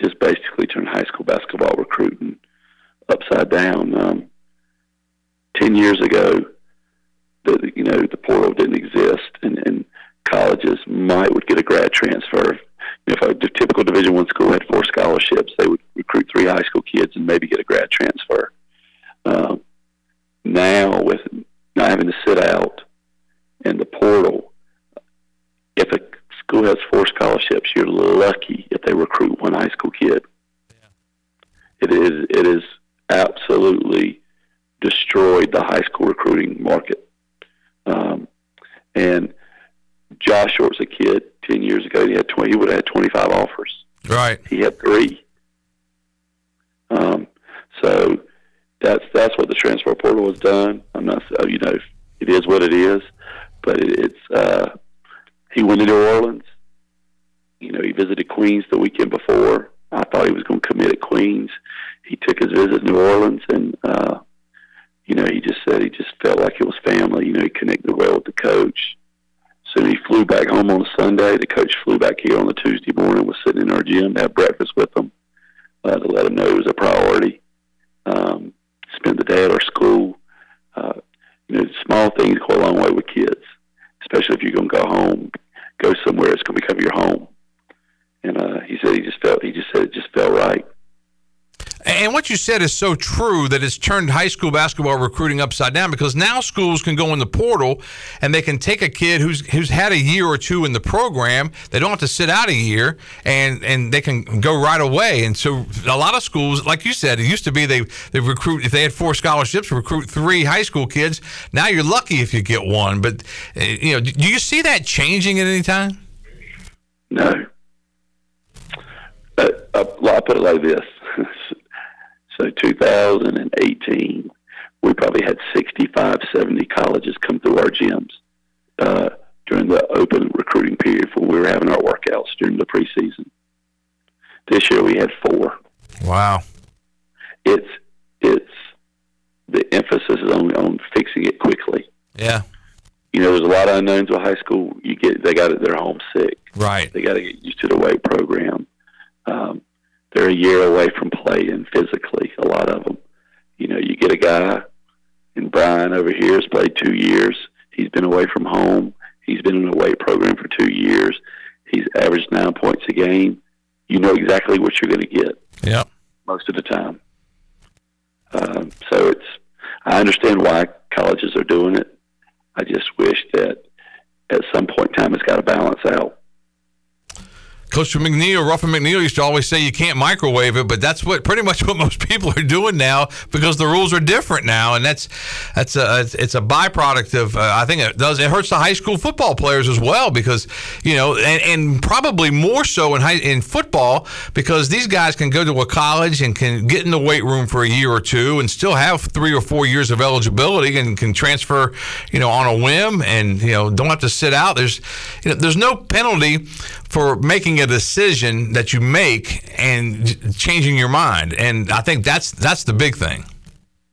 just basically turned high school basketball recruiting upside down. Um, Ten years ago, the you know the portal didn't exist, and, and colleges might would get a grad transfer if a typical Division One school had four scholarships, they would recruit three high school kids and maybe get a grad transfer. Um, now, with not having to sit out in the portal, if a school has four scholarships, you're lucky if they recruit one high school kid. Yeah. It is it is absolutely destroyed the high school recruiting market. Um, and Josh Short's a kid ten years ago. He had twenty. He would have had twenty five offers. Right. He had three. Um, so that's that's what the transfer portal has done. I'm not, you know, it is what it is, but it, it's. Uh, he went to New Orleans. You know, he visited Queens the weekend before. I thought he was going to commit at Queens. He took his visit to New Orleans, and uh, you know, he just said he just felt like it was family. You know, he connected well with the coach so he flew back home on Sunday. The coach flew back here on the Tuesday morning, was sitting in our gym have breakfast with them uh, to let them know it was a priority. Um, spent the day at our school. Uh, you know, small things go a long way with kids, especially if you're going to go home, go somewhere it's going to become your home. And uh, he said he just felt he just said it just felt right. And what you said is so true that it's turned high school basketball recruiting upside down because now schools can go in the portal and they can take a kid who's who's had a year or two in the program. They don't have to sit out a year, and and they can go right away. And so a lot of schools, like you said, it used to be they they recruit if they had four scholarships, recruit three high school kids. Now you're lucky if you get one. But uh, you know, do you see that changing at any time? No. Uh, I'll put it like this. So 2018, we probably had 65, 70 colleges come through our gyms uh, during the open recruiting period when we were having our workouts during the preseason. This year we had four. Wow. It's it's the emphasis is on on fixing it quickly. Yeah. You know, there's a lot of unknowns with high school. You get they got it. They're homesick. Right. They got to get used to the weight program. Um, they're a year away from playing physically. A lot of them. You know, you get a guy, and Brian over here has played two years. He's been away from home. He's been in a weight program for two years. He's averaged nine points a game. You know exactly what you're going to get. Yeah. Most of the time. Um, so it's. I understand why colleges are doing it. I just wish that at some point in time it's got to balance out. Coach McNeill, Ruffin McNeill used to always say you can't microwave it, but that's what pretty much what most people are doing now because the rules are different now, and that's that's a it's a byproduct of uh, I think it does it hurts the high school football players as well because you know and, and probably more so in high in football because these guys can go to a college and can get in the weight room for a year or two and still have three or four years of eligibility and can transfer you know on a whim and you know don't have to sit out. There's you know there's no penalty for making a decision that you make and changing your mind. And I think that's that's the big thing.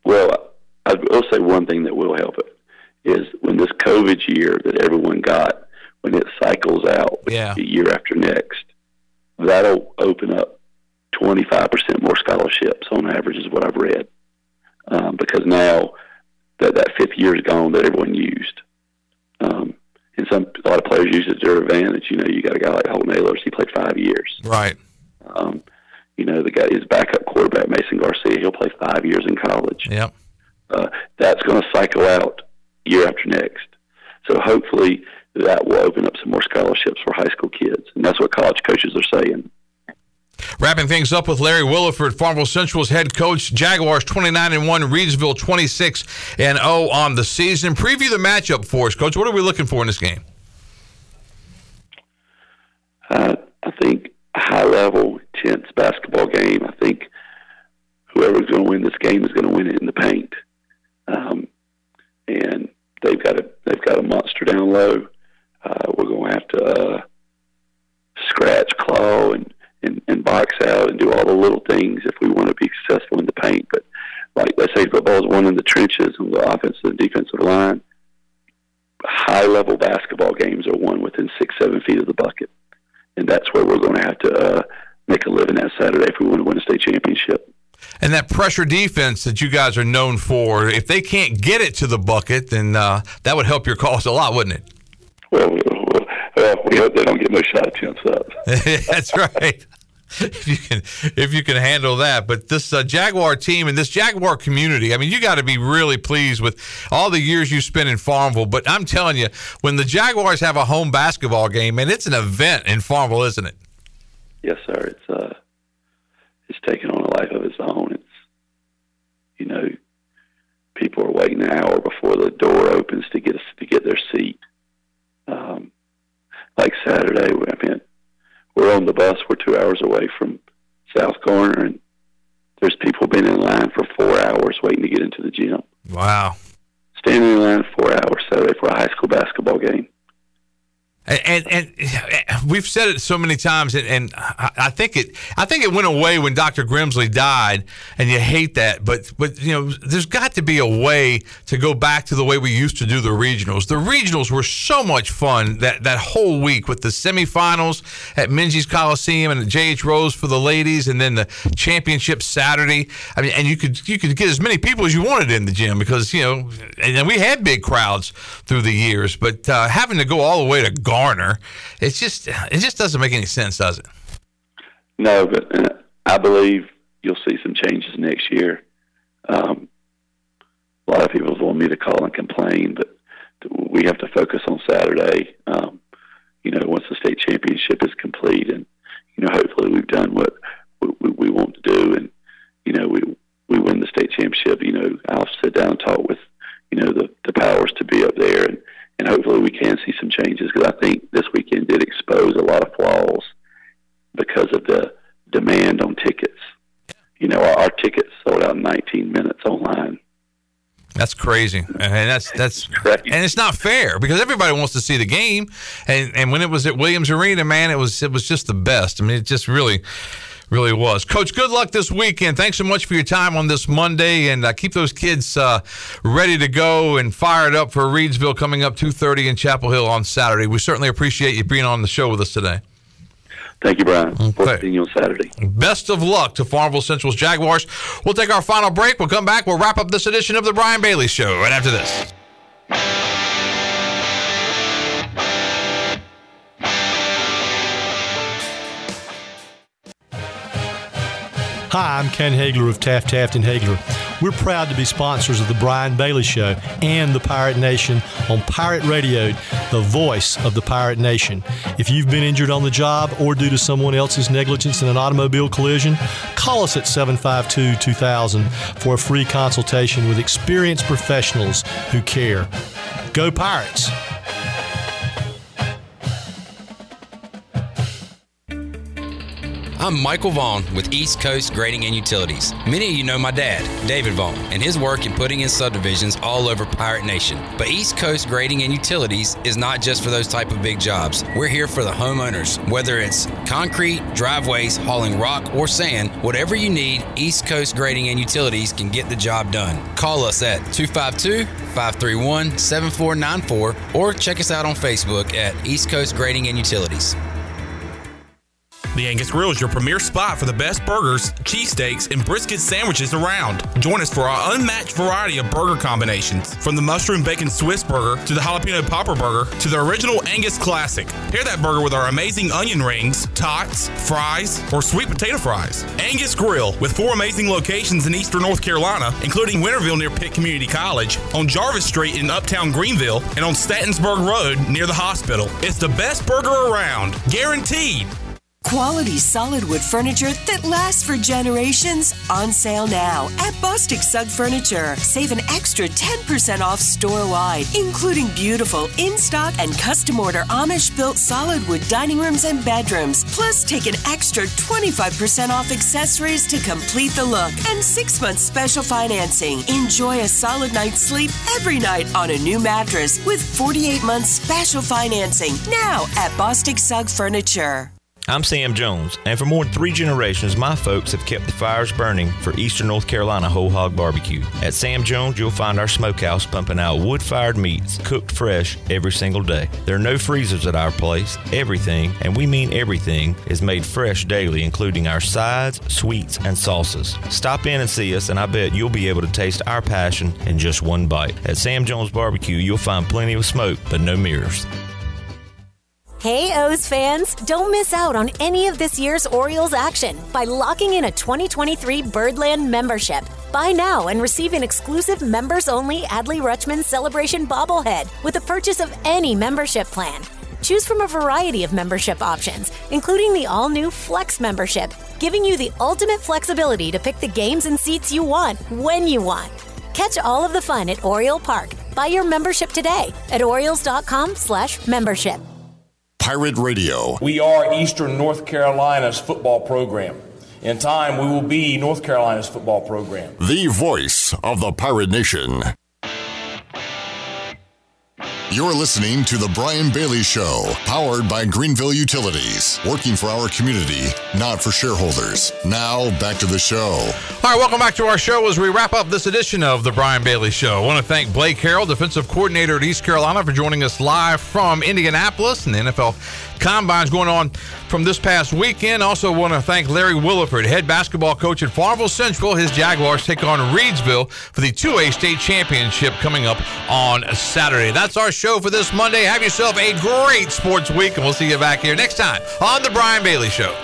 Well, I will say one thing that will help it is when this COVID year that everyone got, when it cycles out yeah. year after next, that'll open up 25% more scholarships on average is what I've read. Um, because now that that fifth year is gone that everyone used. Um, and some a lot of players use it to their advantage. You know, you got a guy like Holton Ahlers, he played five years. Right. Um, you know, the guy his backup quarterback Mason Garcia, he'll play five years in college. Yep. Uh, that's going to cycle out year after next. So hopefully that will open up some more scholarships for high school kids, and that's what college coaches are saying. Wrapping things up with Larry Williford, Farmville Central's head coach. Jaguars 29 and 1, Reidsville 26 and 0 on the season. Preview the matchup for us, coach. What are we looking for in this game? Uh, I think a high level, tense basketball game. I think whoever's going to win this game is going to win it in the paint. Um, and they've got a they've got a monster down low. Uh, we're going to have to uh, scratch, claw, and and, and box out and do all the little things if we want to be successful in the paint. But like let's say football is one in the trenches on the offensive and defensive line. High level basketball games are won within six, seven feet of the bucket. And that's where we're going to have to uh, make a living that Saturday if we want to win a state championship. And that pressure defense that you guys are known for, if they can't get it to the bucket, then uh, that would help your cause a lot, wouldn't it? Well, well, well, we hope they don't get no shot attempts up. That's right. if you can if you can handle that. But this uh, Jaguar team and this Jaguar community, I mean, you got to be really pleased with all the years you spent in Farmville. But I'm telling you, when the Jaguars have a home basketball game, and it's an event in Farmville, isn't it? Yes, sir. It's uh, it's taken on a life of its own. It's you know, people are waiting an hour before the door opens to get to get their seat. Um, like Saturday, I mean, we're on the bus. We're two hours away from South Corner, and there's people been in line for four hours waiting to get into the gym. Wow. Standing in line four hours Saturday for a high school basketball game. And, and, and we've said it so many times, and, and I think it I think it went away when Dr. Grimsley died, and you hate that. But but you know, there's got to be a way to go back to the way we used to do the regionals. The regionals were so much fun that that whole week with the semifinals at Minges Coliseum and at J.H. Rose for the ladies, and then the championship Saturday. I mean, and you could you could get as many people as you wanted in the gym because you know, and we had big crowds through the years. But uh, having to go all the way to Garner. It's just it just doesn't make any sense, does it? No, but uh, I believe you'll see some changes next year. Um, a lot of people want me to call and complain, but we have to focus on Saturday. Um, you know, once the state championship is complete, and you know, hopefully we've done what we, we want to do, and you know, we we win the state championship. You know, I'll sit down and talk with you know the the powers to be up there, and and hopefully we can see some changes because I think this weekend did expose a lot of flaws because of the demand on tickets. You know, our, our tickets sold out in 19 minutes online. That's crazy, and that's that's and it's not fair because everybody wants to see the game, and and when it was at Williams Arena, man, it was it was just the best. I mean, it just really. Really was, Coach. Good luck this weekend. Thanks so much for your time on this Monday, and uh, keep those kids uh, ready to go and fired up for Reedsville coming up two thirty in Chapel Hill on Saturday. We certainly appreciate you being on the show with us today. Thank you, Brian. Okay. seeing you on Saturday. Best of luck to Farmville Central's Jaguars. We'll take our final break. We'll come back. We'll wrap up this edition of the Brian Bailey Show right after this. Hi, I'm Ken Haigler of Taft Taft and Haigler. We're proud to be sponsors of the Brian Bailey Show and the Pirate Nation on Pirate Radio, the voice of the Pirate Nation. If you've been injured on the job or due to someone else's negligence in an automobile collision, call us at 752 2000 for a free consultation with experienced professionals who care. Go Pirates! I'm Michael Vaughn with East Coast Grading and Utilities. Many of you know my dad, David Vaughn, and his work in putting in subdivisions all over Pirate Nation. But East Coast Grading and Utilities is not just for those type of big jobs. We're here for the homeowners. Whether it's concrete, driveways, hauling rock, or sand, whatever you need, East Coast Grading and Utilities can get the job done. Call us at 252 531 7494 or check us out on Facebook at East Coast Grading and Utilities. The Angus Grill is your premier spot for the best burgers, cheesesteaks, and brisket sandwiches around. Join us for our unmatched variety of burger combinations, from the mushroom bacon Swiss burger to the jalapeno popper burger to the original Angus classic. Pair that burger with our amazing onion rings, tots, fries, or sweet potato fries. Angus Grill, with four amazing locations in eastern North Carolina, including Winterville near Pitt Community College, on Jarvis Street in uptown Greenville, and on Stantonsburg Road near the hospital. It's the best burger around, guaranteed. Quality solid wood furniture that lasts for generations on sale now at Bostic Sugg Furniture. Save an extra 10% off store wide, including beautiful in stock and custom order Amish built solid wood dining rooms and bedrooms. Plus, take an extra 25% off accessories to complete the look and six months special financing. Enjoy a solid night's sleep every night on a new mattress with 48 months special financing now at Bostic Sugg Furniture. I'm Sam Jones, and for more than three generations, my folks have kept the fires burning for Eastern North Carolina Whole Hog Barbecue. At Sam Jones, you'll find our smokehouse pumping out wood fired meats cooked fresh every single day. There are no freezers at our place. Everything, and we mean everything, is made fresh daily, including our sides, sweets, and sauces. Stop in and see us, and I bet you'll be able to taste our passion in just one bite. At Sam Jones Barbecue, you'll find plenty of smoke, but no mirrors. Hey O's fans, don't miss out on any of this year's Orioles action by locking in a 2023 Birdland membership. Buy now and receive an exclusive members only Adley Rutschman Celebration bobblehead with the purchase of any membership plan. Choose from a variety of membership options, including the all new Flex membership, giving you the ultimate flexibility to pick the games and seats you want when you want. Catch all of the fun at Oriole Park. Buy your membership today at Orioles.com/slash membership. Pirate Radio. We are Eastern North Carolina's football program. In time, we will be North Carolina's football program. The voice of the Pirate Nation. You're listening to The Brian Bailey Show, powered by Greenville Utilities, working for our community, not for shareholders. Now, back to the show. All right, welcome back to our show as we wrap up this edition of The Brian Bailey Show. I want to thank Blake Harrell, defensive coordinator at East Carolina, for joining us live from Indianapolis and the NFL combines going on from this past weekend. Also, want to thank Larry Williford, head basketball coach at Farmville Central. His Jaguars take on Reidsville for the 2A state championship coming up on Saturday. That's our show for this Monday. Have yourself a great sports week, and we'll see you back here next time on The Brian Bailey Show.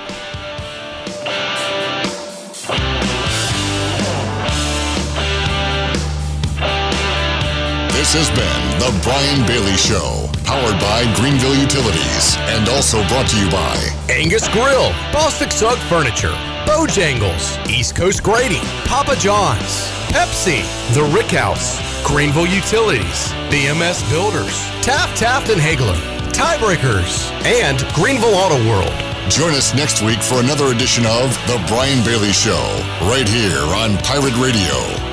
This has been The Brian Bailey Show powered by Greenville Utilities, and also brought to you by Angus Grill, Bostic Sugg Furniture, Bojangles, East Coast Grading, Papa John's, Pepsi, The Rick House, Greenville Utilities, BMS Builders, Taft Taft and Haigler, Tiebreakers, and Greenville Auto World. Join us next week for another edition of The Brian Bailey Show, right here on Pirate Radio.